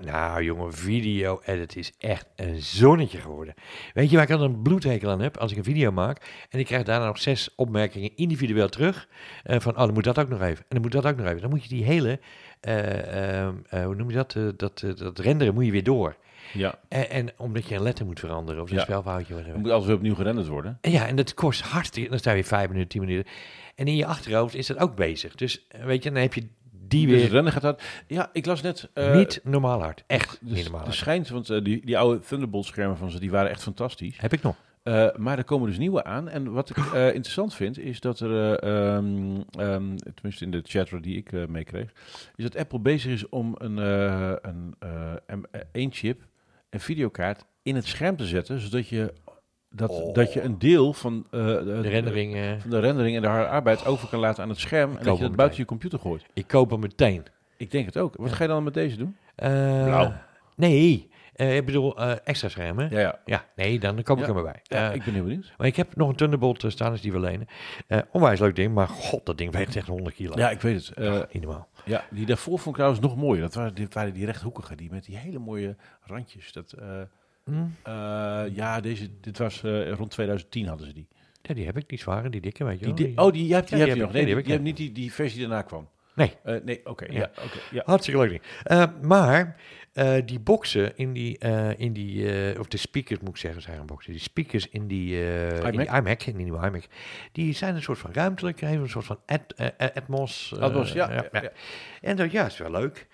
nou, jongen, video edit is echt een zonnetje geworden. Weet je waar ik dan een bloedhekel aan heb? Als ik een video maak en ik krijg daarna nog zes opmerkingen individueel terug. eh, van, oh, dan moet dat ook nog even. En dan moet dat ook nog even. Dan moet je die hele, eh, ehm, eh, hoe noem je dat? dat, dat renderen moet je weer door. Ja, En, en omdat je een letter moet veranderen of een Ja. spelfoutje. het moet alles weer opnieuw gerenderd worden. En ja, en dat kost hartstikke. Dan sta je weer vijf minuten, tien minuten. En in je achterhoofd is dat ook bezig. Dus weet je, dan heb je die Dus weer rennen gaat dat. Ja, ik las net. eh, niet normaal hard. Echt dus niet normaal hard. schijnt, want eh, die, die oude Thunderbolt schermen van ze, die waren echt fantastisch. Heb ik nog. Eh, maar er komen dus nieuwe aan. En wat ik interessant vind, is dat er, eh, ehm, ehm, tenminste in de chat die ik meekreeg, is dat Apple bezig is om een, een één chip, een videokaart, in het scherm te zetten, zodat je, dat, Oh. dat je een deel van, eh, de, De rendering. eh, van de rendering en de harde arbeid over kan laten aan het scherm. En dat je dat buiten je computer gooit. ik koop hem meteen. Ik denk het ook. Wat ga je dan met deze doen? Eh, Blauw. Nee, eh, ik bedoel eh, extra schermen. Ja. Ja, ja. nee, dan koop ik Ja. hem erbij. ja Eh, ik ben heel benieuwd. maar ik heb nog een Thunderbolt uh, staan, dus die we lenen. Eh, onwijs leuk ding, maar god, dat ding weegt echt 100 kilo. Ja, ik weet het. Eh, Ja, niet normaal. Ja, die daarvoor vond ik trouwens nog mooier. Dat waren die, waren die rechthoekige, die met die hele mooie randjes. Dat, Hm? eh, ja, deze, dit was eh, rond 2010 hadden ze die. Ja, die heb ik, die zware, die dikke, weet je die, di- oh, die, je hebt die, Ja, heb die je nog. Nee, die die, heb ik, je hebt niet die, die versie die daarna kwam. Nee. Eh, nee, oké. Ja. ja, oké, ja. Hartstikke leuk ding. Maar die boxen in die, in die of de speakers moet ik zeggen, zijn boxen. Die speakers in die, in die iMac? iMac, in die nieuwe iMac, die zijn een soort van ruimtelijk, een soort van At- Atmos. Atmos, ja, ja, ja. En dat ja, is wel leuk.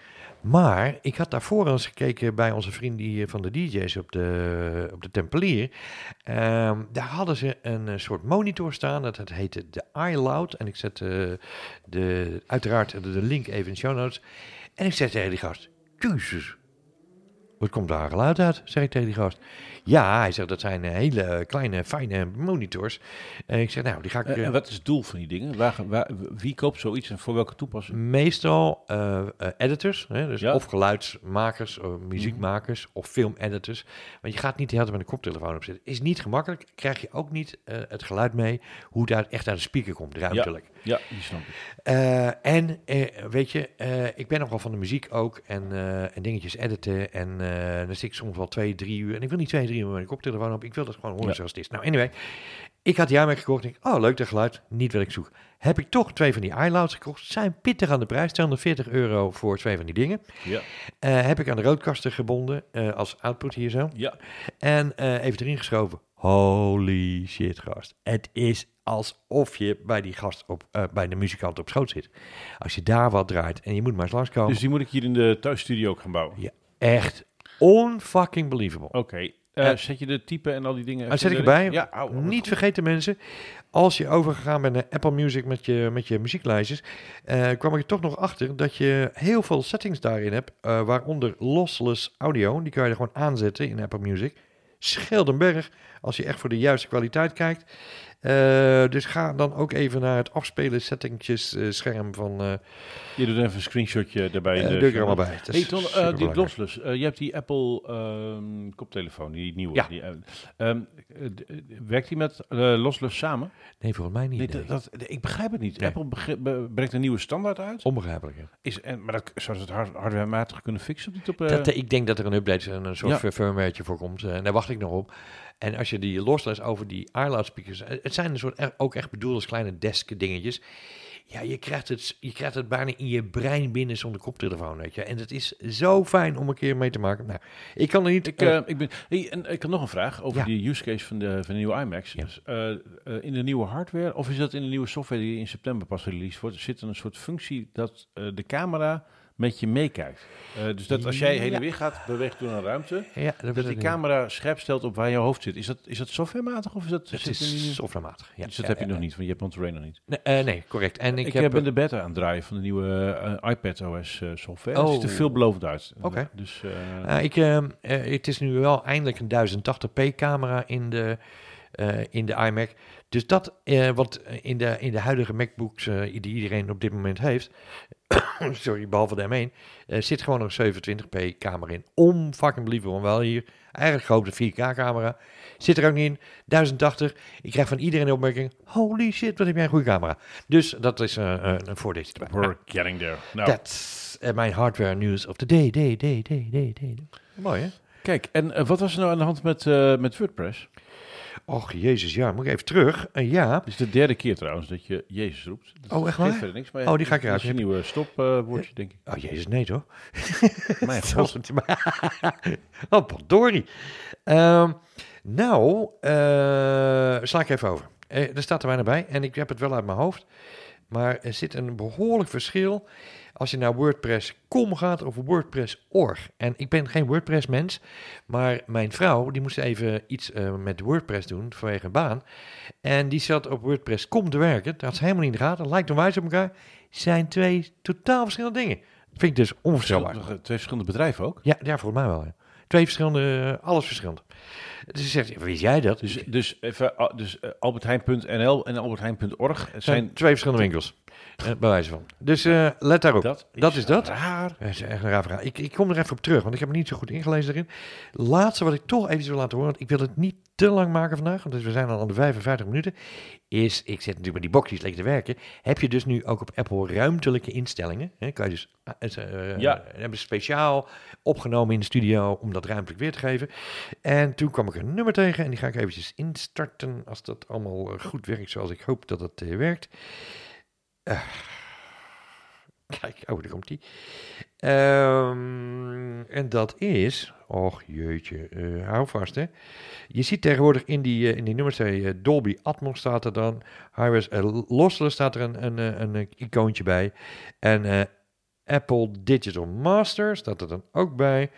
Maar ik had daarvoor eens gekeken bij onze vrienden die, van de DJ's op de, op de Tempelier. Ehm, daar hadden ze een eh, soort monitor staan. Dat het heette de iLoud. En ik zet eh, de, uiteraard de, link even in de show notes. En ik zeg tegen die gast, Jezus, wat komt daar geluid uit? Zeg ik tegen die gast. Ja, hij zegt dat zijn eh, hele kleine, fijne monitors. En ik zeg, nou, die ga ik... Eh, eh, en wat is het doel van die dingen? Waar, waar, wie koopt zoiets en voor welke toepassing? Meestal eh, eh, editors, hè, dus Ja. of geluidsmakers, of muziekmakers, of filmeditors. Want je gaat niet de hele tijd met een koptelefoon op zitten. Is niet gemakkelijk. Krijg je ook niet eh, het geluid mee hoe het uit, echt uit de speaker komt, ruimtelijk. Ja, die snap ik. Eh, en eh, weet je, eh, ik ben nogal van de muziek ook en, eh, en dingetjes editen. En eh, dan zit ik soms wel twee, drie uur. En ik wil niet twee, drie uur met mijn koptelefoon op. Ik wil dat gewoon horen Ja. zoals het is. Nou, anyway. Ik had die iMac gekocht. Ik denk, oh, leuk dat geluid. Niet wat ik zoek. Heb ik toch twee van die iLouds gekocht. Zijn pittig aan de prijs. 240 euro voor twee van die dingen. Ja, Eh, heb ik aan de roodkasten gebonden eh, als output hier zo. ja. En eh, even erin geschoven. Holy shit, gast. Het is alsof je bij die gast op, bij de muzikant op schoot zit. Als je daar wat draait en je moet maar eens langskomen. Dus die moet ik hier in de thuisstudio ook gaan bouwen. Ja, echt unfucking believable. Oké. Eh, zet je de type en al die dingen? Ah, zet ik erbij. Ja, Niet goed. vergeten mensen, als je overgegaan bent naar Apple Music met je, met je muzieklijstjes, eh, kwam ik er toch nog achter dat je heel veel settings daarin hebt, eh, waaronder lossless audio. Die kan je er gewoon aanzetten in Apple Music. Scheelt een berg als je echt voor de juiste kwaliteit kijkt. Eh, dus ga dan ook even naar het afspelen settingjes eh, scherm van... eh Je doet even een screenshotje erbij. de doe ik er allemaal bij. Hey Ton, die je hebt die Apple ehm, koptelefoon, die nieuwe. Ja. Die, eh, ehm, eh, eh, werkt die met lossless samen? Nee, volgens mij niet. Nee, nee. dat, dat- ik begrijp het niet. Nee. Apple brengt een nieuwe standaard uit. Onbegrijpelijk. Is, en, maar dat zou ze het hard, hardwarematig kunnen fixen? Op, Dat, ik denk dat er een update, een, een soort Ja. firmwareetje voor komt. en daar wacht ik nog op. En als je die loslaat over die iLoud speakers, eh, het zijn een soort ook echt bedoeld als kleine desk dingetjes. Ja, je krijgt, het, je krijgt het bijna in je brein binnen zonder koptelefoon, weet je. En het is zo fijn om een keer mee te maken. Nou, ik kan er niet... Ik, eh, eh, ik ben, hey, en ik had nog een vraag over Ja. die use case van de, van de nieuwe iMacs. Ja. Dus, in de nieuwe hardware, of is dat in de nieuwe software die in september pas released wordt, zit er een soort functie dat de camera met je meekijkt. Eh, dus dat als jij heen en weer gaat, beweegt door een ruimte, Ja, dat, die camera scherp stelt op waar je hoofd zit. Is dat, is dat softwarematig of is dat... Het is softwarematig. Ja, dus dat ja, heb je nog niet, want je hebt Monterey nog niet. Nee, eh, nee, correct. En ik, Ik, heb... in de beta aan het draaien van de nieuwe eh, iPad OS software. Het Oh. ziet er veelbelovend uit. Oké. Dus ik, ehm, eh, het is nu wel eindelijk een 1080p camera in de, in de iMac. Dus dat, eh, wat in de, in de huidige MacBooks eh, die iedereen op dit moment heeft, sorry, behalve de M1, eh, zit gewoon nog een 27p camera in. Om fucking believable, wel hier. Eigenlijk grote 4K camera. Zit er ook niet in. 1080. Ik krijg van iedereen de opmerking, holy shit, wat heb jij een goede camera. Dus dat is eh, een voordeel erbij. we're getting there. Nou, That's mijn hardware news of the day, day, day, day, day, day. Mooi hè? kijk, en wat was er nou aan de hand met, eh, met WordPress? Och, jezus, ja, moet ik even terug. Eh, ja, Het is de derde keer trouwens dat je Jezus roept. Dat Oh, echt waar? verder niks, maar Oh, die ga ik Dat eruit is een nieuwe stopwoordje, denk ik. oh jezus, nee toch? Mijn god. oh, potdorie. Ehm nou, eh, sla ik even over. Eh, er staat er bijna bij en ik heb het wel uit mijn hoofd. Maar er zit een behoorlijk verschil als je naar WordPress.com gaat of WordPress.org. En ik ben geen WordPress-mens, maar mijn vrouw die moest even iets eh, met WordPress doen vanwege een baan. En die zat op WordPress.com te werken. Dat had ze helemaal niet in de gaten. Lijkt onwijs op elkaar. Zijn twee totaal verschillende dingen. Dat vind ik dus onvoorstelbaar. Twee verschillende bedrijven ook. Ja, ja, volgens mij wel. Ja. Twee verschillende, eh, alles verschillend. Dus ze zegt, wist jij dat? Dus, Dus even, ah, dus eh, albertheijn.nl en albertheijn.org zijn zijn twee verschillende winkels. Eh, bij wijze van. Dus eh, let daarop. Dat, dat, is dat. raar. Dat is echt een raar verhaal. Ik, ik kom er even op terug, want ik heb me niet zo goed ingelezen erin. Laatste wat ik toch even wil laten horen, want ik wil het niet te lang maken vandaag, want we zijn al aan de 55 minuten, is, ik zit natuurlijk met die boxjes lekker te werken, heb je dus nu ook op Apple ruimtelijke instellingen. Hè, kan je dus, eh, Ja. hebben ze speciaal opgenomen in de studio om dat ruimtelijk weer te geven. En toen kwam ik een nummer tegen en die ga ik eventjes instarten, als dat allemaal goed werkt zoals ik hoop dat het werkt. Eh, Kijk, oh, daar komt die. Ehm, en dat is, och jeetje, eh, hou vast hè. Je ziet tegenwoordig in die, eh, in die nummers, eh, Dolby Atmos staat er dan, Hi-Res uh, Lossless staat er een, een, een, icoontje bij. En Apple Digital Master staat er dan ook bij.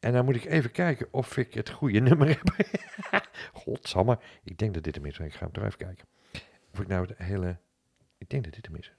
En dan moet ik even kijken of ik het goede nummer heb. Godsamme, ik denk dat dit hem is. Ik ga hem toch even kijken. Of ik nou het hele... Ik denk dat dit hem is.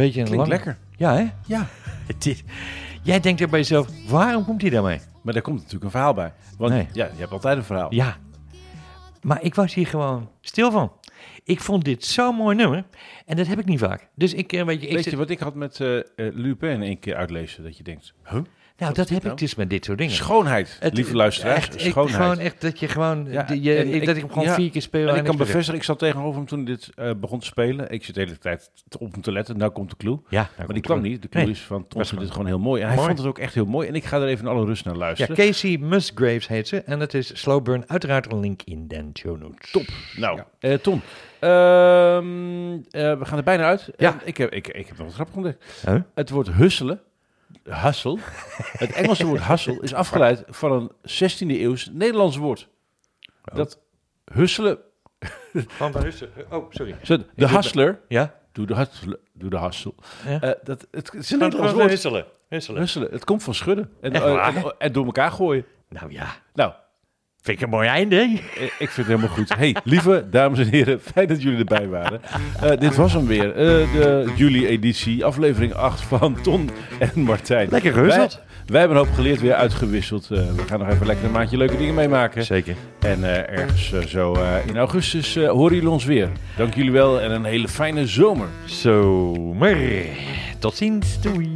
Beetje een Klinkt lekker. Ja, hè? Ja. Jij denkt er bij jezelf, waarom komt hij daarmee? Maar daar komt natuurlijk een verhaal bij. Want Nee. ja, je hebt altijd een verhaal. Ja. Maar ik was hier gewoon stil van. Ik vond dit zo'n mooi nummer. En dat heb ik niet vaak. Dus ik, eh, weet je, ik Weet zit- je wat ik had met eh, Lupin een keer uitlezen? Dat je denkt, huh? Nou, dat heb ik dus met dit soort dingen. Schoonheid, Het- lieve luisteraars. Echt, ik- schoonheid. gewoon echt dat je gewoon, Ja, de- je, ik- dat ik hem gewoon ja, vier keer speel. En ik kan bevestigen, ik zat tegenover hem toen dit eh, begon te spelen. Ik zit de hele tijd op hem te letten. Nou komt de clue. Ja, maar die kwam niet. De clue Nee. is van Tom Was vindt gewoon dit gewoon heel mooi. En hij mooi. vond het ook echt heel mooi. En ik ga er even in alle rust naar Ja, luisteren. Casey Musgraves heet ze. En het is Slow Burn. Uiteraard een link in de show notes. Top. Nou, eh, Tom. ehm, eh, we gaan er bijna uit. Ja. En ik, heb, ik, ik heb nog wat grappig ontdekt. Huh? Het woord husselen, hustle, het Engelse woord hustle, is afgeleid van een 16e eeuws Nederlands woord. Oh. Dat husselen, Van Russen. Oh, sorry. de hustler, Ja? doe de hustle, doe de hustle. Ja. Eh, dat, het, is een Nederlands woord. Husselen. Husselen. Husselen, het komt van schudden en, eh, en, en door elkaar gooien. Nou ja, Nou, vind ik een mooi einde. Eh, Ik vind het helemaal goed. Hey, lieve dames en heren, fijn dat jullie erbij waren. Eh, dit was hem weer, eh, de juli-editie, aflevering 8 van Ton en Martijn. Lekker gerusteld. Wij, wij hebben een hoop geleerd, weer uitgewisseld. We gaan nog even lekker een maandje leuke dingen meemaken. Zeker. En ergens zo in augustus horen jullie ons weer. Dank jullie wel en een hele fijne zomer. Zomer. Tot ziens. Doei.